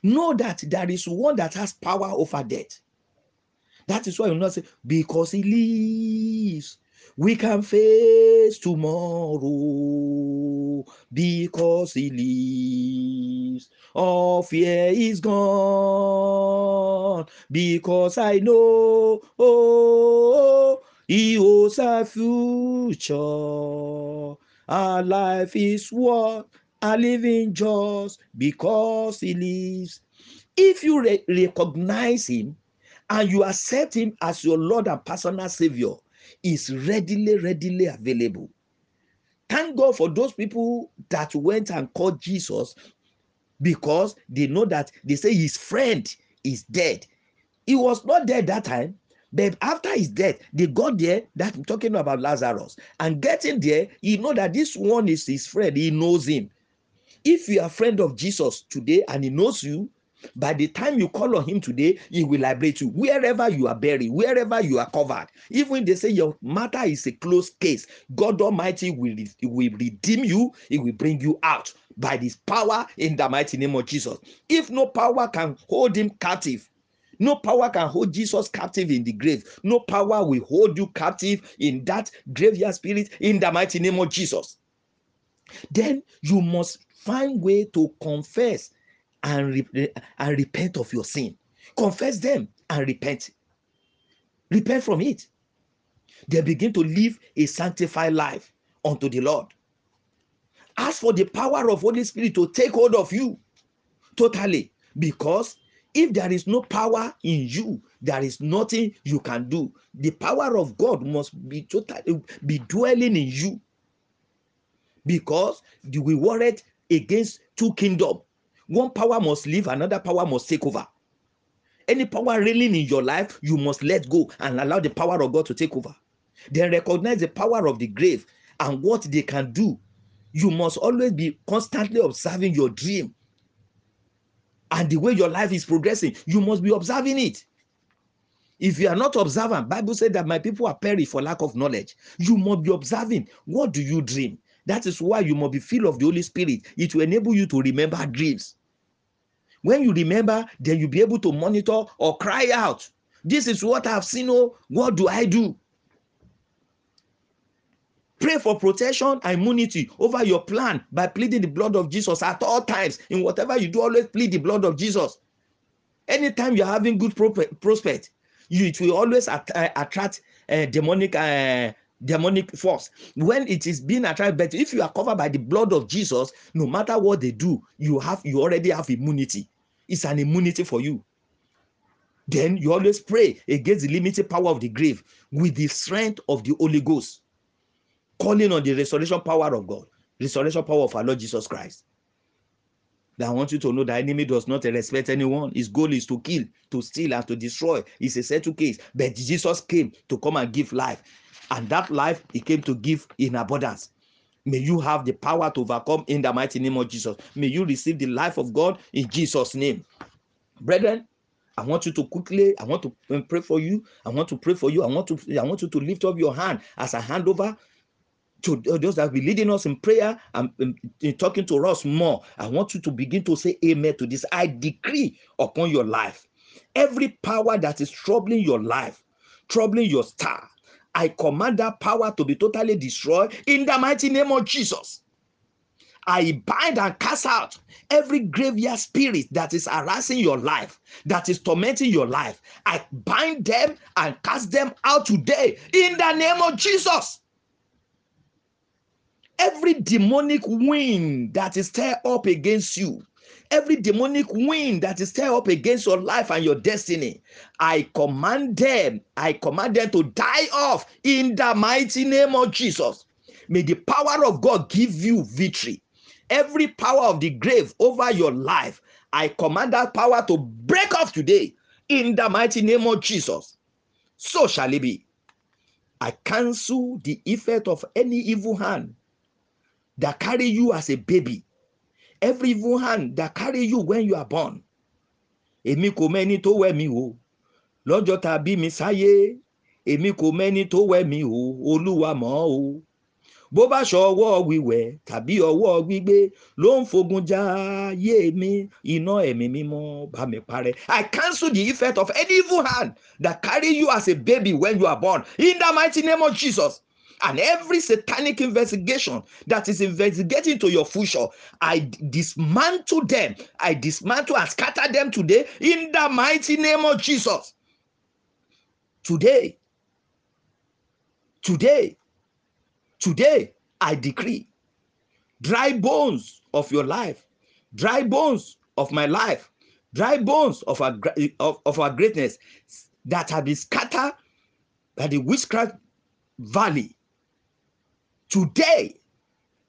Know that there is one that has power over death. That is why you not say, because he lives, we can face tomorrow. Because he lives, all fear is gone. Because I know, oh, he holds a future. Our life is worth a living just because he lives. If you re- recognize him and you accept him as your Lord and personal Savior, is readily, readily available. Thank God for those people that went and called Jesus because they know that they say his friend is dead. He was not dead that time, but after his death, they got there. That I'm talking about Lazarus, and getting there, you know that this one is his friend. He knows him. If you are a friend of Jesus today and he knows you, by the time you call on him today, he will liberate you. Wherever you are buried, wherever you are covered, even they say your matter is a closed case, God Almighty will, will redeem you, he will bring you out by this power in the mighty name of Jesus. If no power can hold him captive, no power can hold Jesus captive in the grave. No power will hold you captive in that graveyard spirit in the mighty name of Jesus. Then you must find way to confess and, re- and repent of your sin. Confess them and repent. Repent from it. They begin to live a sanctified life unto the Lord. Ask for the power of Holy Spirit to take hold of you totally. Because if there is no power in you, there is nothing you can do. The power of God must be totally be dwelling in you. Because we warred against two kingdoms one power must leave, another power must take over. Any power reigning in your life, you must let go and allow the power of God to take over. Then recognize the power of the grave and what they can do. You must always be constantly observing your dream and the way your life is progressing. You must be observing it. If you are not observant, Bible said that my people are perished for lack of knowledge. You must be observing. What do you dream? That is why you must be filled of the Holy Spirit. It will enable you to remember dreams. When you remember, then you'll be able to monitor or cry out. This is what I've seen. Oh, what do I do? Pray for protection and immunity over your plan by pleading the blood of Jesus at all times. In whatever you do, always plead the blood of Jesus. Anytime you're having good prospect, you it will always att- attract uh, demonic uh, demonic force when it is being attracted but if you are covered by the blood of jesus no matter what they do you have you already have immunity it's an immunity for you then you always pray against the limited power of the grave with the strength of the holy ghost calling on the restoration power of god restoration power of our lord jesus christ I want you to know the enemy does not respect anyone. His goal is to kill, to steal, and to destroy. It's a settled case. But Jesus came to come and give life and that life he came to give in abundance. May you have the power to overcome in the mighty name of Jesus. May you receive the life of God in Jesus' name. Brethren, I want you to quickly, I want to pray for you. I want to pray for you. I want to, I want you to lift up your hand as I hand over to those that will be leading us in prayer and um, talking to us more. I want you to begin to say amen to this. I decree upon your life every power that is troubling your life, troubling your star, I command that power to be totally destroyed in the mighty name of Jesus. I bind and cast out every graveyard spirit that is harassing your life, that is tormenting your life. I bind them and cast them out today in the name of Jesus. Every demonic wind that is stirred up against you, every demonic wind that is stirred up against your life and your destiny, I command them, I command them to die off in the mighty name of Jesus. May the power of God give you victory. Every power of the grave over your life, I command that power to break off today in the mighty name of Jesus. So shall it be. I cancel the effect of any evil hand that carry you as a baby. Every evil hand that carry you when you are born. Èmi kò mẹ́ni tó wẹ̀ mí o. Lọ́jọ́ tá a bí mi sáyé. Èmi kò mẹ́ni tó wẹ̀ mí o. Olúwa mọ̀ o. Bó bá ṣọ ọwọ́ wíwẹ̀ tàbí ọwọ́ gbígbé ló ń fogun já yé mi iná ẹ̀mí mímọ́ bá mi parẹ́. I cancel the effect of any evil hand that carry you as a baby when you are born in the mighty name of Jesus. And every satanic investigation that is investigating to your future, I dismantle them. I dismantle and scatter them today in the mighty name of Jesus. Today, today, today, I decree dry bones of your life, dry bones of my life, dry bones of our, of, of our greatness that have been scattered by the witchcraft valley. Today,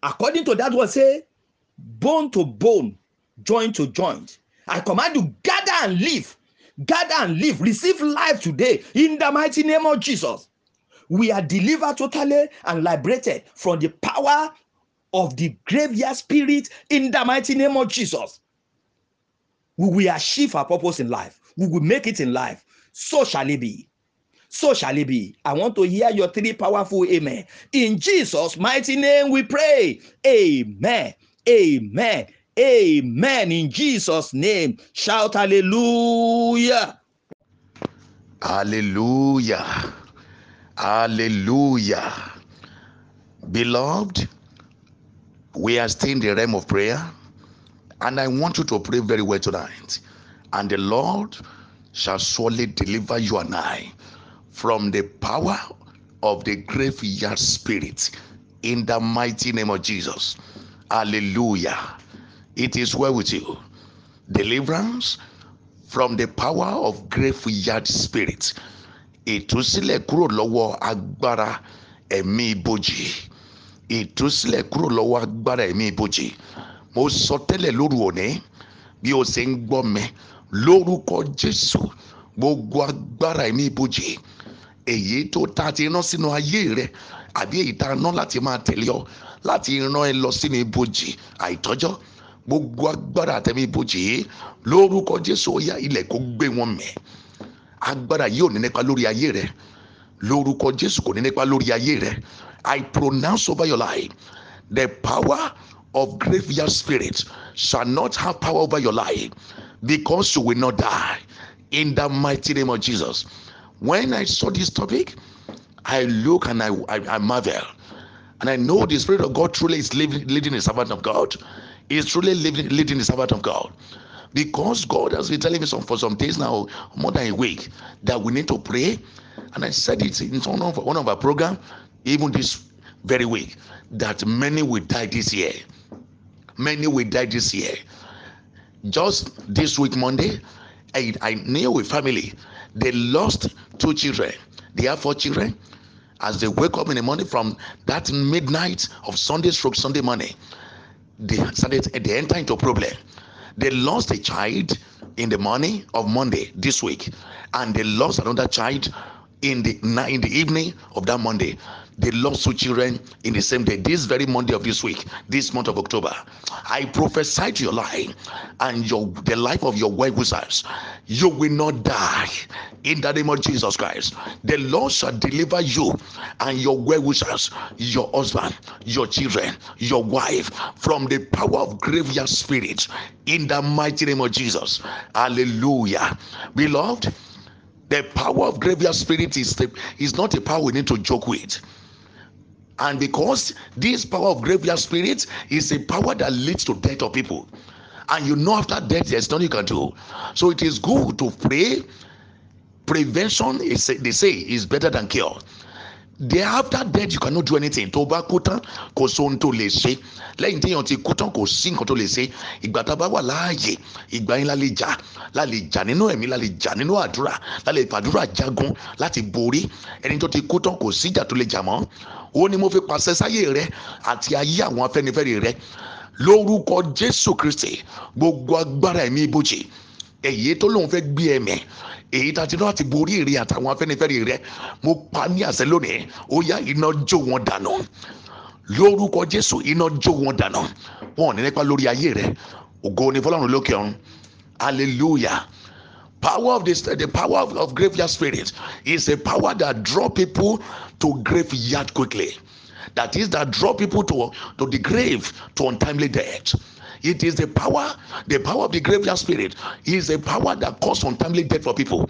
according to that word, say bone to bone, joint to joint. I command you gather and live, gather and live, receive life today in the mighty name of Jesus. We are delivered totally and liberated from the power of the graveyard spirit in the mighty name of Jesus. We will achieve our purpose in life. We will make it in life. So shall it be. So shall it be. I want to hear your three powerful amen. In Jesus' mighty name we pray. Amen. Amen. Amen. In Jesus' name. Shout hallelujah. Hallelujah. Hallelujah. Beloved, we are still in the realm of prayer, and I want you to pray very well tonight. And the Lord shall surely deliver you and I from the power of the graveyard spirit in the mighty name of Jesus. Hallelujah. It is well with you. Deliverance from the power of graveyard spirit. ìtúsílẹ̀ kúrò lọ́wọ́ agbára ẹ̀mí ibojì ìtúsílẹ̀ kúrò lọ́wọ́ agbára ẹ̀mí ibojì mo sọ tẹ́lẹ̀ lóru òní bí o ṣe ń gbọ́ mi lórúkọ jésù gbogbo agbára ẹ̀mí ibojì èyí tó ta ti rán sínú ayé rẹ àbí èyí tá a ná láti máa tẹ̀lé ọ láti rán ẹ lọ sínú ibojì àìtọ́jọ́. Gbogbo agbára àtẹ̀mí ibojì yìí lórúkọ jésù ó ilẹ̀ kó gbé wọn mẹ́ agbára yìí ò ní nípa lórí ayé rẹ. Lórúkọ jésù kò ní nípa lórí ayé rẹ. I pronounce over your life the power of graveyard spirit shall not have power over your life because you will not die. In the mighty name of jesus when i saw this topic i look and i i, I marvel and i know the spirit of god truly is leading, leading the servant of god is truly leading, leading the servant of god because God has been telling me some for some days now, more than a week, that we need to pray. And I said it in one of one of our program, even this very week, that many will die this year. Many will die this year. Just this week, Monday, I, I knew a family. They lost two children. They have four children. As they wake up in the morning from that midnight of Sunday stroke Sunday morning, they started they enter into problem they lost a child in the morning of Monday this week, and they lost another child in the in the evening of that Monday. They lost two children in the same day, this very Monday of this week, this month of October. I prophesy to your life and your the life of your well wishers. You will not die in the name of Jesus Christ. The Lord shall deliver you and your well wishers, your husband, your children, your wife from the power of graveyard spirits in the mighty name of Jesus. Hallelujah. Beloved, the power of graveyard spirit is, the, is not a power we need to joke with. And because this power of graveyard spirit is a power that leads to death of people, and you know after death there's nothing you can do. So it is good to pray. Prevention is they say is better than cure. After death you cannot do anything. Tó bá kò sóhun tó lè ṣe. Lẹ́yìn téèyàn ti kú kò sí nǹkan tó lè ṣe. Ìgbà tá a bá wà láàyè ìgbà yín la lè jà la lè jà nínú ẹ̀mí la lè jà nínú àdúrà la lè fàdúrà jagun láti borí ẹni tó ti kú kò síjà tó lè jà mọ́ ó ní mo fi pàṣẹ sáyé rẹ àti ayé àwọn afẹ́nifẹ́re rẹ. Lórúkọ jésù kristi gbogbo agbára ẹ̀mí ibojì èyí tó lóun fẹ́ gbé ẹ̀mí èyí tá ti náà ti borí èrè àtàwọn afẹ́nifẹ́re rẹ mo pa ní àṣẹ lónìí. Ó yá iná jó wọn dànù. Lórúkọ jésù iná jó wọn dànù. Wọn ò ní nípa lórí ayé rẹ. Ògo ni fọlọ́run lókè ọ̀run. Hallelujah. Power of this the power of, of graveyard spirit is a power that draw people to graveyard quickly. That is that draw people to to the grave to untimely death. It is the power the power of the graveyard spirit. Is a power that cause untimely death for people.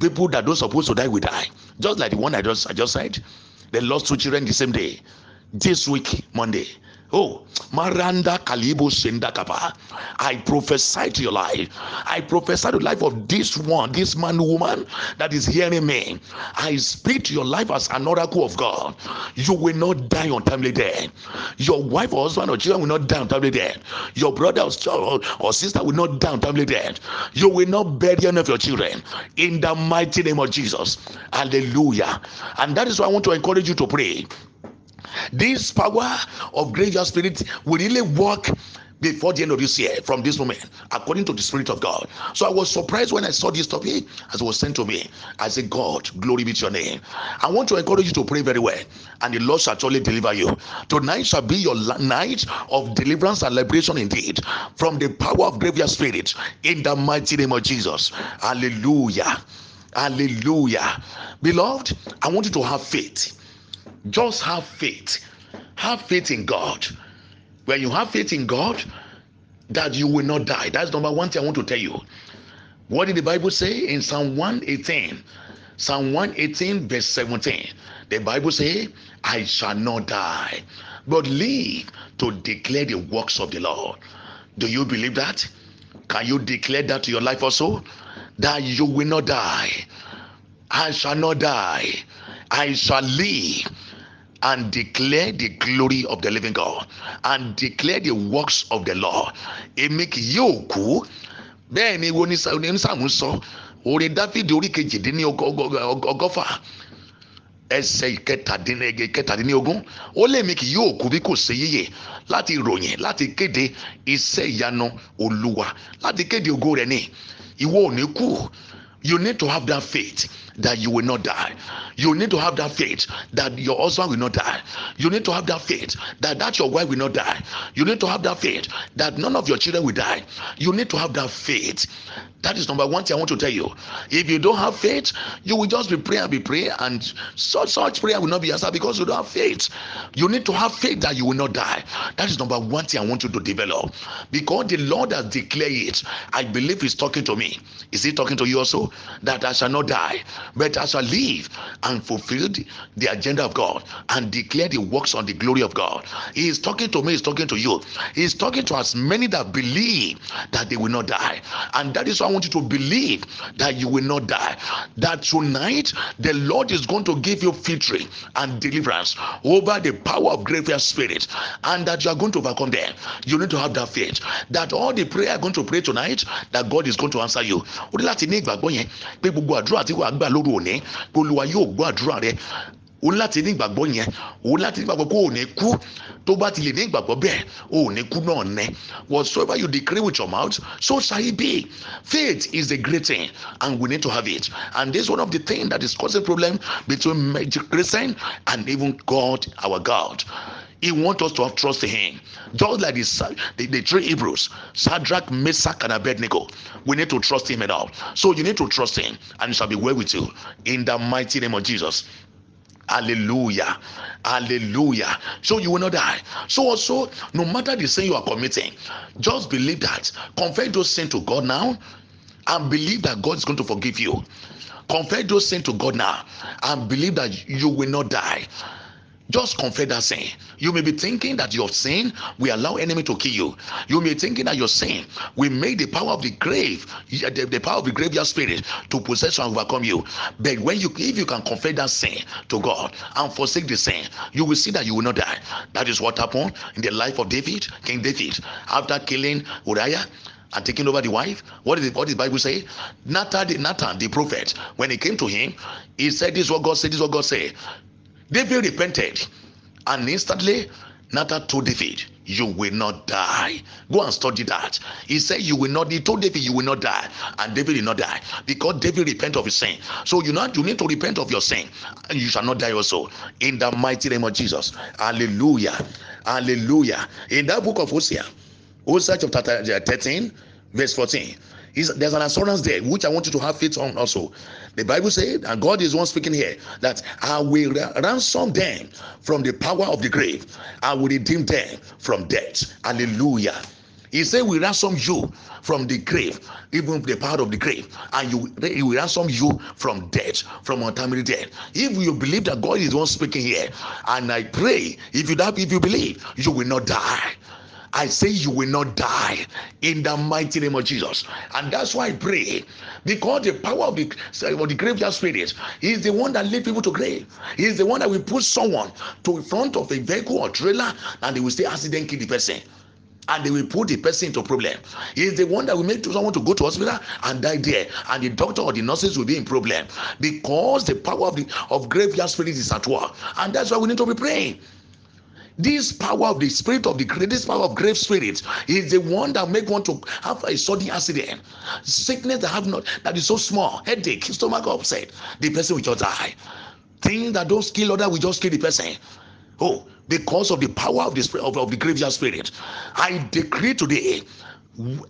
People that don't supposed to die will die. Just like the one i just i just said they lost two children the same day. This week monday Oh, Maranda Kalibo Sendakapa. I prophesy to your life. I prophesy to the life of this one, this man, woman that is hearing me. I speak to your life as an oracle of God. You will not die untimely death. Your wife or husband or children will not die untimely death. Your brother or sister will not die untimely death. You will not bury any of your children. In the mighty name of Jesus. Hallelujah. And that is why I want to encourage you to pray this power of gracious spirit will really work before the end of this year from this moment according to the spirit of god. So i was surprised when i saw this topic as it was sent to me. I said god glory be to your name. I want to encourage you to pray very well and the lord shall surely deliver you. Tonight shall be your night of deliverance and liberation indeed from the power of graveyard spirit in the mighty name of jesus. Hallelujah. Hallelujah. Beloved i want you to have faith just have faith. Have faith in god. When you have faith in god that you will not die. That's number one thing i want to tell you. What did the bible say? In psalm 118 psalm 118 verse 17 the bible say i shall not die but live to declare the works of the lord. Do you believe that? Can you declare that to your life also? That you will not die. I shall not die. I shall live and declare the glory of the living God and declare the works of the Lord. Èmi kì yóò kú. Bẹ́ẹ̀ ni wo ni Sàmú sọ, orin Dáfídì orí kejìdínní ọgọ́fà ẹsẹ̀ ìkẹtàdínlógún ó lé mi kì yóò kú bí kò ṣe yíyẹ láti ròyìn láti kéde iṣẹ́ ìyanu Olúwa láti kéde ògo rẹ̀ ni ìwọ ò ní kú. You need to have that faith that you will not die. You need to have that faith that your husband will not die. You need to have that faith that that your wife will not die. You need to have that faith that none of your children will die. You need to have that faith. That is number one thing I want to tell you. If you don't have faith, you will just be praying and be praying, and such such prayer will not be answered because you don't have faith. You need to have faith that you will not die. That is number one thing I want you to develop. Because the Lord has declared it. I believe He's talking to me. Is He talking to you also? That I shall not die, but as I live and fulfill the, agenda of God and declare the works on the glory of God. He is talking to me, he's talking to you. He is talking to as many that believe that they will not die. And that is why I want you to believe that you will not die. That tonight the Lord is going to give you victory and deliverance over the power of graveyard spirit, and that you are going to overcome them. You need to have that faith that all the prayer are going to pray tonight, that God is going to answer you. Láti lóru òní pé yóò gbọ́ àdúrà rẹ. O láti ní ìgbàgbọ́ yẹn. O láti ní ìgbàgbọ́ kó o ní kú. Tó bá ti lè ní ìgbàgbọ́ bẹ́ẹ̀ o ní kú náà nẹ whatsoever you decree with your mouth so shall it be. Faith is a great thing and we need to have it. And this is one of the things that is causing problem between Christian and even God our God he wants us to have trust in him. Just like the, the, the three hebrews shadrach meshach and abednego we need to trust him at all. so you need to trust him and it shall be well with you. In the mighty name of jesus. Hallelujah. Hallelujah. So you will not die. So also no matter the sin you are committing just believe that. Confess those sins to god now and believe that god is going to forgive you. Confess those sins to god now and believe that you will not die just confess that sin. You may be thinking that your sin will allow enemy to kill you. You may be thinking that your sin will make the power of the grave, the, the power of the graveyard spirit to possess and overcome you. But when you, if you can confess that sin to God and forsake the sin, you will see that you will not die. That is what happened in the life of David, King David, after killing Uriah and taking over the wife. What did the, what did the Bible say? Nathan, Nathan, the prophet, when he came to him, he said, "This is what God said. This is what God said." David repented, and instantly Nathan told David, You will not die. Go and study that. He said, You will not, he told David, You will not die. And David did not die because David repent of his sin. So you know you need to repent of your sin, and you shall not die also. In the mighty name of Jesus. Hallelujah. Hallelujah. In that book of Hosea, Hosea chapter 13, verse 14. Is there's an assurance there which I want you to have faith on also. The Bible said, and God is one speaking here, that I will ransom them from the power of the grave. I will redeem them from death. Hallelujah. He said, We ransom you from the grave, even the power of the grave, and you he will ransom you from death, from untimely death. If you believe that God is one speaking here, and I pray, if you if you believe, you will not die. I say you will not die in the mighty name of Jesus. And that's why I pray. Because the power of the, of the graveyard spirit is the one that lead people to grave. He is the one that will put someone to in front of a vehicle or trailer and they will say accident kill the person. And they will put the person into problem. He is the one that will make someone to go to hospital and die there. And the doctor or the nurses will be in problem. Because the power of the of graveyard spirit is at work. And that's why we need to be praying this power of the spirit of the this power of grave spirit is the one that make one to have a sudden accident sickness that have not that is so small headache stomach upset the person will just die. Things that don't kill other will just kill the person. Oh because of the power of the spirit of, of the graveyard spirit. I decree today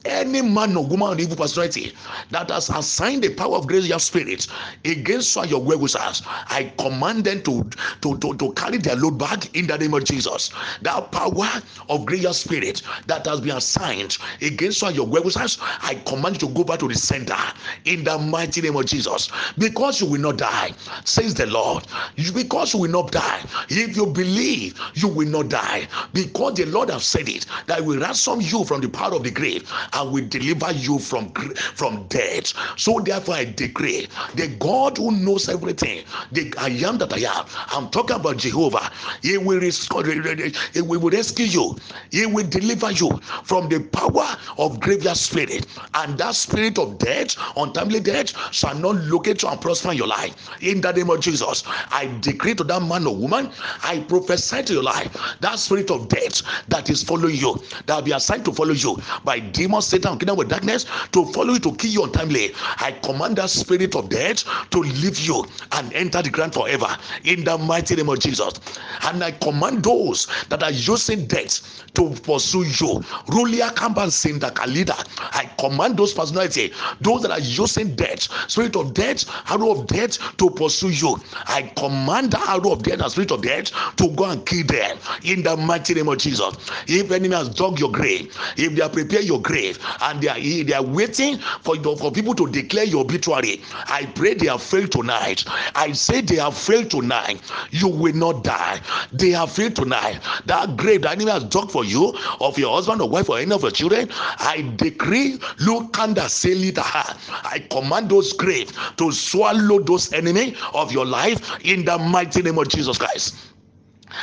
any man or woman or evil personality that has assigned the power of grace your spirit against your well wishers, I command them to, to, to, to carry their load back in the name of Jesus. That power of grace your spirit that has been assigned against your well wishers, I command you to go back to the center in the mighty name of Jesus. Because you will not die, says the Lord. Because you will not die. If you believe, you will not die. Because the Lord has said it, that will ransom you from the power of the grave and will deliver you from from death. So therefore, I decree the God who knows everything, the I am that I am. I'm talking about Jehovah. He will restore, he will rescue you. He will deliver you from the power of graveyard spirit, and that spirit of death, untimely death, shall not locate you and prosper your life. In the name of Jesus, I decree to that man or woman, I prophesy to your life that spirit of death that is following you, that will be assigned to follow you by demons, Satan, kingdom with darkness to follow you to kill you untimely. I command that spirit of death to leave you and enter the ground forever in the mighty name of Jesus. And I command those that are using death to pursue you. Rulia Kamban Sinda Kalida. I command those personality, those that are using death, spirit of death, arrow of death to pursue you. I command the arrow of death and spirit of death to go and kill them in the mighty name of Jesus. If enemy has dug your grave, if they are prepared your grave and they are they are waiting for for people to declare your obituary i pray they have failed tonight. I say they have failed tonight. You will not die. They have failed tonight. That grave that enemy has dug for you of your husband or wife or any of your children i decree lukanda selitaha i command those graves to swallow those enemy of your life in the mighty name of jesus christ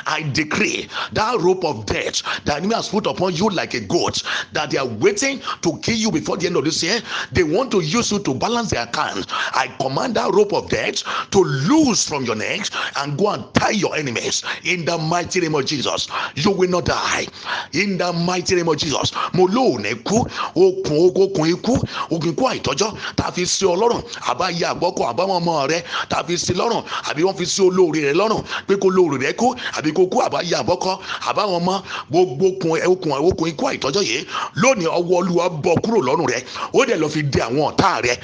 I decree that rope of death the enemy has put upon you like a goat that they are waiting to kill you before the end of this year. They want to use you to balance their account. I command that rope of death to loose from your neck and go and tie your enemies in the mighty name of Jesus. You will not die in the mighty name of Jesus. Mo lóòní kú okùn okùn ikú okùn ikú àìtọ́jọ́ fi sí olóore rẹ lọ́rùn pé kó lóore rẹ kú àbí kó kú àbáyé àbọ́kọ́ àbáwọn ọmọ gbogbo okùn okùn okùn ikú àìtọ́jọ́ yìí lónìí ọwọ́ olúwa bọ́ kúrò lọ́rùn rẹ ó dẹ̀ lọ́ọ́ fi dé àwọn ọ̀tá rẹ.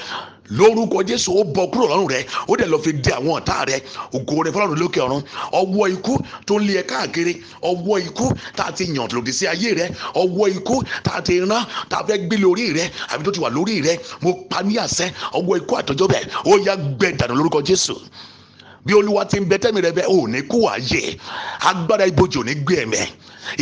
Lórúkọ jésù ó bọ́ kúrò lọ́rùn rẹ ó dẹ̀ lọ́ọ́ fi dé àwọn ọ̀tá rẹ. Ògo rẹ fọlọ́run lókè ọ̀run. Ọwọ́ ikú tó ń lé ẹ káàkiri ọwọ́ ikú tá a ti yàn lòdì sí ayé rẹ ọwọ́ ikú tá a ti rán tá a fẹ́ gbé lórí rẹ àbí tó ti wà lórí rẹ mo pa ní àṣẹ ọwọ́ ikú àtọ́jọ́ bẹ́ẹ̀ ó yá gbẹ dànù lórúkọ jésù bí olúwa ti ń bẹ tẹ́mi rẹ bẹ ò ní kú ààyè. Agbára ibojì ò ní gbé ẹ̀mẹ́.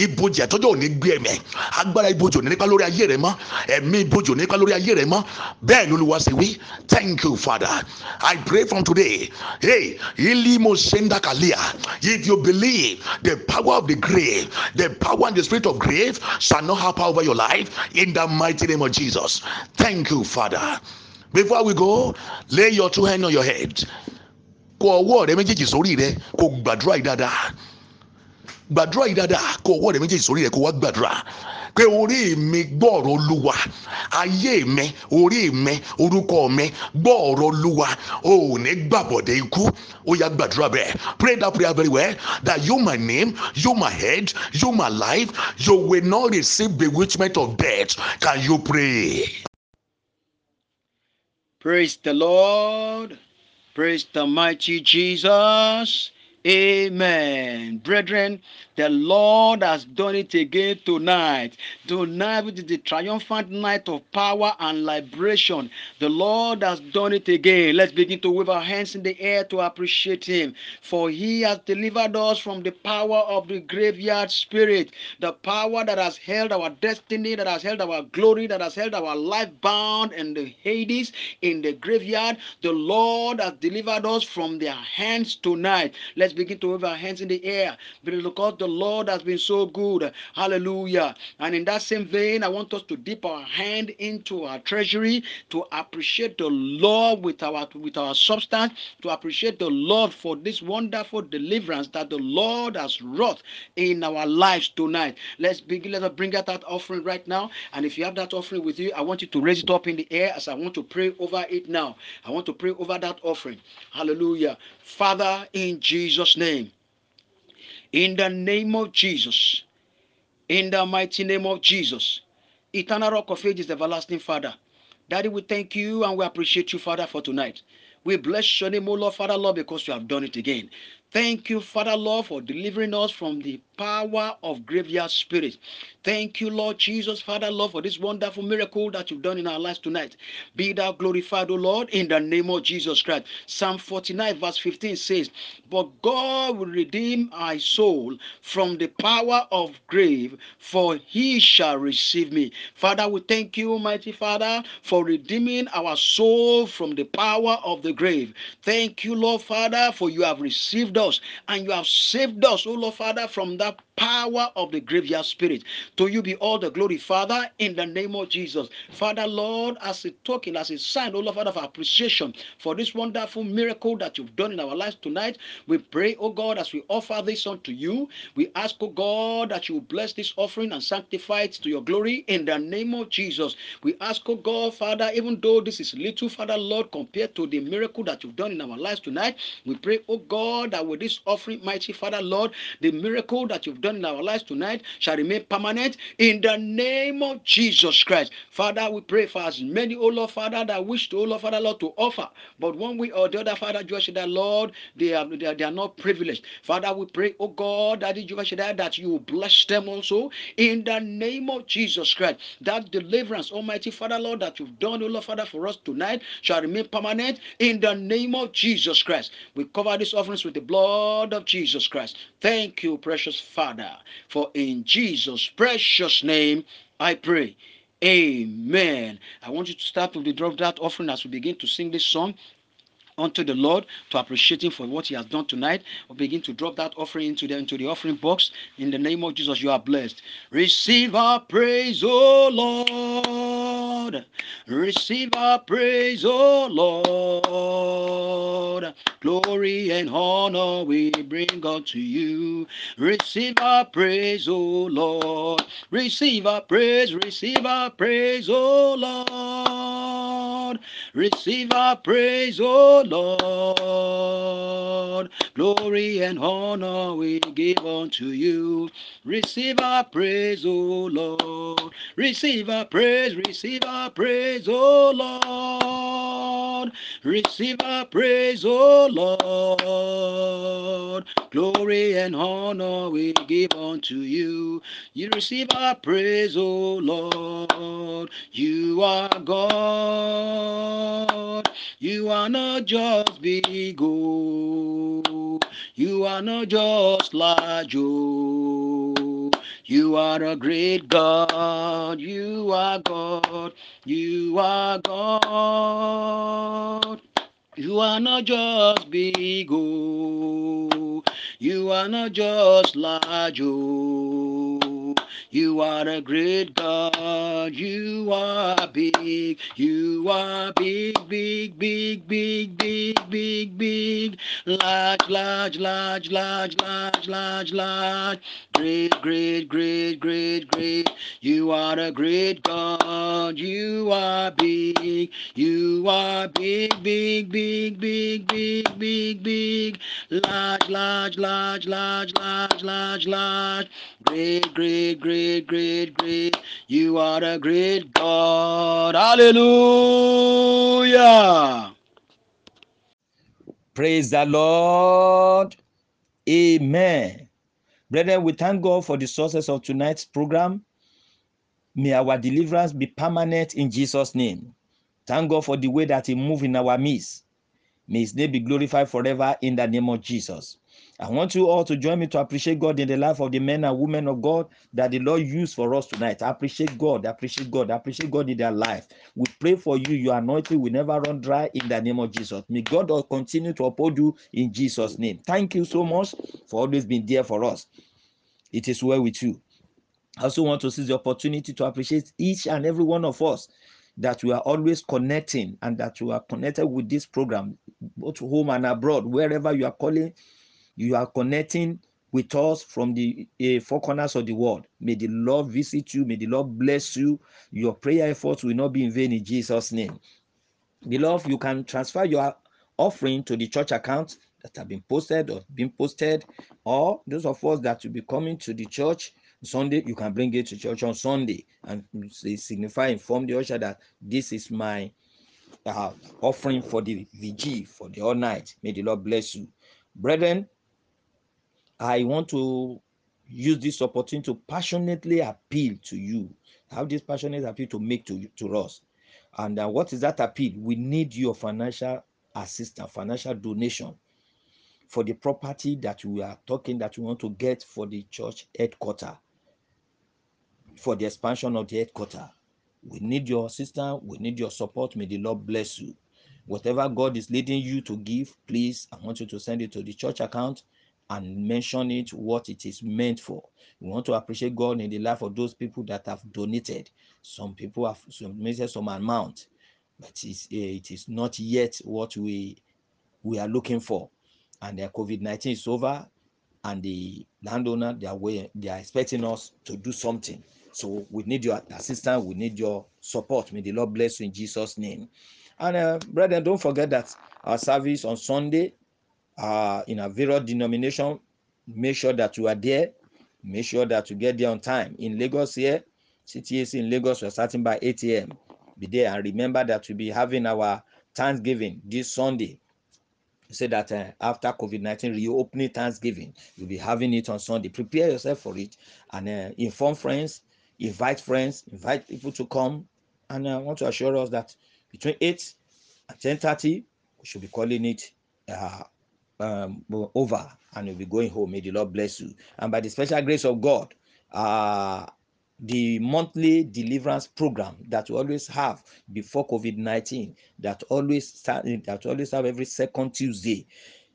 Ibojì àtọ́jọ́ ò ní gbé ẹ̀mẹ́. Agbára ibojì ò ní nípa lórí ayé rẹ mọ́. Ẹ̀mí ibojì ò ní nípa lórí ayé rẹ mọ́. Bẹ́ẹ̀ ni olúwa ṣe wí. Thank you father. I pray from today. Hey ilimo sendakalia if you believe the power of the grave the power and the spirit of grave shall not have power over your life. In the mighty name of jesus. Thank you father. Before we go lay your two hands on your head kó ọwọ́ rẹ méjèèjì sórí rẹ kó gbàdúrà yìí dáadáa. Gbàdúrà yìí dáadáa kó ọwọ́ rẹ méjèèjì sórí rẹ kó wá gbàdúrà. Pé orí mi gbọ́ọ̀rọ̀ olúwa ayé mi orí mi orúkọ mi gbọ́ọ̀rọ̀ olúwa. Ò ní gbàbọ̀dẹ̀ ikú. Ó yá gbàdúrà bẹ́ẹ̀. Pray that prayer very well that you my name you my head you my life you will not receive bewitchment of death. Can you pray. Praise the Lord. Praise the mighty Jesus. Amen. Brethren, the Lord has done it again tonight. Tonight, is the triumphant night of power and liberation. The Lord has done it again. Let's begin to wave our hands in the air to appreciate Him. For He has delivered us from the power of the graveyard spirit, the power that has held our destiny, that has held our glory, that has held our life bound in the Hades, in the graveyard. The Lord has delivered us from their hands tonight. Let's begin to wave our hands in the air because the Lord has been so good. Hallelujah. And in that same vein, I want us to dip our hand into our treasury to appreciate the Lord with our with our substance, to appreciate the Lord for this wonderful deliverance that the Lord has wrought in our lives tonight. Let's begin. Let us bring out that offering right now. And if you have that offering with you, I want you to raise it up in the air as I want to pray over it now. I want to pray over that offering. Hallelujah. Father, in Jesus' name, in the name of Jesus, in the mighty name of Jesus, eternal rock of ages, everlasting Father. Daddy, we thank you and we appreciate you, Father, for tonight. We bless your name, O Lord, Father, Lord, because you have done it again. Thank you, Father, Lord, for delivering us from the power of graveyard spirit. Thank you, Lord Jesus, Father, Lord, for this wonderful miracle that you've done in our lives tonight. Be thou glorified, O Lord, in the name of Jesus Christ. Psalm 49, verse 15 says, But God will redeem my soul from the power of grave, for he shall receive me. Father, we thank you, mighty Father, for redeeming our soul from the power of the grave. Thank you, Lord Father, for you have received us and you have saved us, O Lord Father, from that power of the graveyard spirit. To you be all the glory, Father, in the name of Jesus. Father, Lord, as a token, as a sign, O Lord Father, of appreciation for this wonderful miracle that you've done in our lives tonight, we pray, O God, as we offer this unto you, we ask, O God, that you bless this offering and sanctify it to your glory in the name of Jesus. We ask, O God, Father, even though this is little, Father, Lord, compared to the miracle that you've done in our lives tonight, we pray, O God, that with this offering, mighty Father, Lord, the miracle that you've done in our lives tonight shall remain permanent in the name of Jesus Christ. Father, we pray for as many, O Lord, Father, that wish to, O Lord, Father, Lord, to offer. But one way or the other, Father, Jehovah that Lord, they are, they are, they are not privileged. Father, we pray, O God, that Jehovah Shaddai, that you bless them also in the name of Jesus Christ. That deliverance, Almighty Father, Lord, that you've done, O Lord, Father, for us tonight shall remain permanent in the name of Jesus Christ. We cover these offerings with the blood of Jesus Christ. Thank you, precious Father, for in Jesus' precious name I pray. Amen. I want you to start with the drop that offering as we begin to sing this song unto the Lord to appreciate Him for what He has done tonight. We'll begin to drop that offering into the into the offering box. In the name of Jesus, you are blessed. Receive our praise, O Lord. Receive our praise, O Lord. Glory and honor we bring unto you. Receive our praise, O Lord. Receive our praise, receive our praise, O Lord. Receive our praise, O Lord. Glory and honor we give unto you. Receive our praise, O Lord. Receive our praise, receive our praise, O Lord. Receive our praise, O Lord. Glory and honor we give unto you. You receive our praise, O Lord. You are God. You are not just big. You are not just large. You are a great God. You are God. You are God. You are not just big, oh. You are not just large, oh. You are a great God. You are big. You are big, big, big, big, big, big, big. Large, large, large, large, large, large, large. Great, great, great, great, great. You are a great God. You are big. You are big, big, big, big, big, big, big. Large, large, large, large, large, large, large. Great, great, great, great, great. You are a great God. Hallelujah. Praise the Lord. Amen. Brethren, we thank God for the sources of tonight's program. May our deliverance be permanent in Jesus' name. Thank God for the way that He moved in our midst. May His name be glorified forever in the name of Jesus. I want you all to join me to appreciate God in the life of the men and women of God that the Lord used for us tonight. Appreciate God, appreciate God, appreciate God in their life. We pray for you. Your anointing will never run dry in the name of Jesus. May God continue to uphold you in Jesus' name. Thank you so much for always being there for us. It is well with you. I also want to seize the opportunity to appreciate each and every one of us that we are always connecting and that you are connected with this program, both home and abroad, wherever you are calling, you are connecting with us from the uh, four corners of the world. May the Lord visit you. May the Lord bless you. Your prayer efforts will not be in vain in Jesus' name. Beloved, you can transfer your offering to the church account that have been posted or been posted, or those of us that will be coming to the church Sunday, you can bring it to church on Sunday and signify, inform the usher that this is my uh, offering for the VG for the all night. May the Lord bless you. Brethren, I want to use this opportunity to passionately appeal to you. Have this passionate appeal to make to, to us. And uh, what is that appeal? We need your financial assistance, financial donation for the property that we are talking that we want to get for the church headquarters for the expansion of the headquarters. We need your assistance. We need your support. May the Lord bless you. Whatever God is leading you to give, please, I want you to send it to the church account and mention it what it is meant for. We want to appreciate God in the life of those people that have donated. Some people have donated some amount, but it's, uh, it is not yet what we we are looking for. And the COVID 19 is over, and the landowner they are way, they are expecting us to do something. So we need your assistance, we need your support. May the Lord bless you in Jesus' name. And uh, brethren, don't forget that our service on Sunday uh, in a various denomination, make sure that you are there. Make sure that you get there on time. In Lagos here, CTAC in Lagos, we're starting by 8 a.m. Be there and remember that we'll be having our Thanksgiving this Sunday say that uh, after COVID-19 reopening Thanksgiving, you'll be having it on Sunday. Prepare yourself for it and uh, inform friends, invite friends, invite people to come. And I want to assure us that between 8 and 10.30, we should be calling it uh, um, over and we'll be going home. May the Lord bless you. And by the special grace of God, uh, the monthly deliverance program that we always have before COVID-19 that always start that always have every second Tuesday.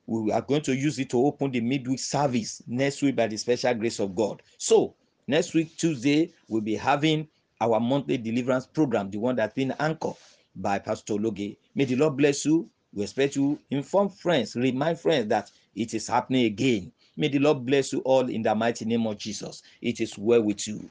We are going to use it to open the midweek service next week by the special grace of God. So next week, Tuesday, we'll be having our monthly deliverance program, the one that's been anchored by Pastor Loge. May the Lord bless you. We expect you inform friends, remind friends that it is happening again. May the Lord bless you all in the mighty name of Jesus. It is well with you.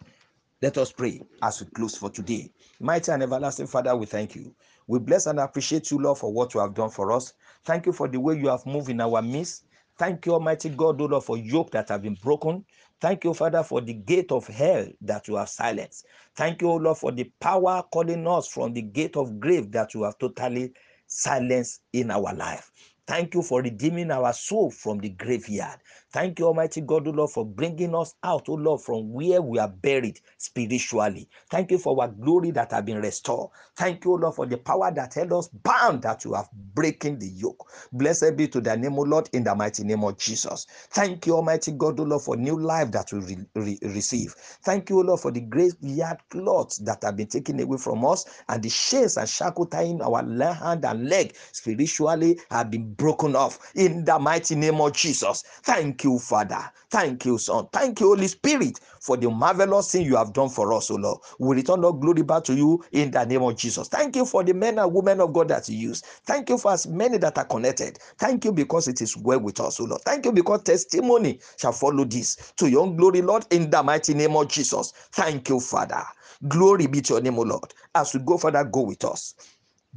Let us pray as we close for today. Mighty and everlasting Father, we thank you. We bless and appreciate you, Lord, for what you have done for us. Thank you for the way you have moved in our midst. Thank you, Almighty God, O Lord, for yoke that have been broken. Thank you, Father, for the gate of hell that you have silenced. Thank you, O Lord, for the power calling us from the gate of grave that you have totally silenced in our life. Thank you for redeeming our soul from the graveyard. Thank you, Almighty God, O Lord, for bringing us out, O Lord, from where we are buried spiritually. Thank you for our glory that have been restored. Thank you, O Lord, for the power that held us bound that you have breaking the yoke. Blessed be to the name, O Lord, in the mighty name of Jesus. Thank you, Almighty God, O Lord, for new life that we re- re- receive. Thank you, O Lord, for the graveyard cloths that have been taken away from us and the chains and shackles tying our hand and leg spiritually have been broken off in the mighty name of Jesus. Thank you, Father. Thank you, Son. Thank you, Holy Spirit, for the marvelous thing you have done for us, O Lord. We return all glory back to you in the name of Jesus. Thank you for the men and women of God that you use. Thank you for as many that are connected. Thank you because it is well with us, O Lord. Thank you because testimony shall follow this to your glory, Lord, in the mighty name of Jesus. Thank you, Father. Glory be to your name, O Lord. As we go, Father, go with us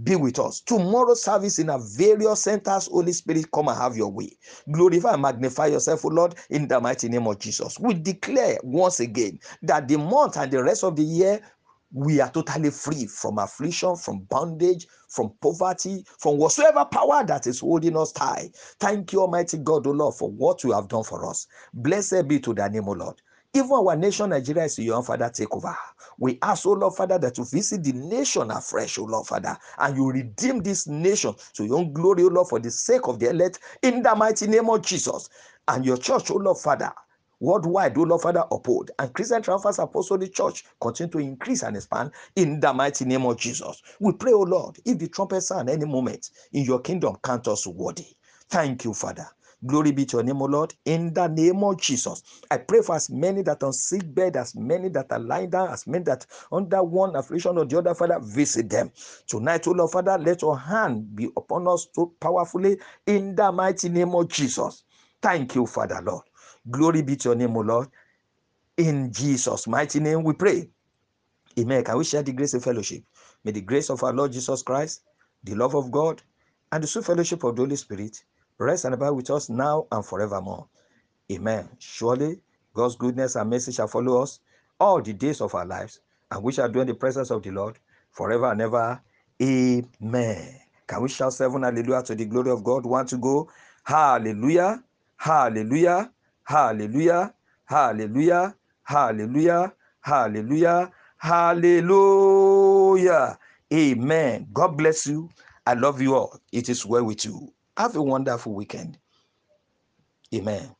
be with us. Tomorrow service in our various centers, Holy Spirit, come and have your way. Glorify and magnify yourself, O Lord, in the mighty name of Jesus. We declare once again that the month and the rest of the year, we are totally free from affliction, from bondage, from poverty, from whatsoever power that is holding us tight. Thank you, Almighty God, O Lord, for what you have done for us. Blessed be to thy name, O Lord. Even our nation, Nigeria, is your own Father, take over. We ask, O Lord, Father, that you visit the nation afresh, O Lord, Father, and you redeem this nation to your own glory, O Lord, for the sake of the elect, in the mighty name of Jesus. And your church, O Lord, Father, worldwide, O Lord, Father, uphold. And Christian Transfers Apostolic Church continue to increase and expand in the mighty name of Jesus. We pray, O Lord, if the trumpet sound any moment in your kingdom, count us worthy. Thank you, Father. Glory be to your name, O Lord, in the name of Jesus. I pray for as many that are on sick bed, as many that are lying down, as many that under one affliction or the other, Father, visit them. Tonight, O Lord, Father, let your hand be upon us so powerfully in the mighty name of Jesus. Thank you, Father, Lord. Glory be to your name, O Lord. In Jesus' mighty name we pray. Amen. Can we share the grace of fellowship? May the grace of our Lord Jesus Christ, the love of God, and the sweet fellowship of the Holy Spirit rest and abide with us now and forevermore. Amen. Surely God's goodness and mercy shall follow us all the days of our lives, and we shall dwell in the presence of the Lord forever and ever. Amen. Can we shout seven hallelujah to the glory of God? Want to go? Hallelujah, hallelujah, hallelujah, hallelujah, hallelujah, hallelujah, hallelujah. Amen. God bless you. I love you all. It is well with you. Have a wonderful weekend. Amen.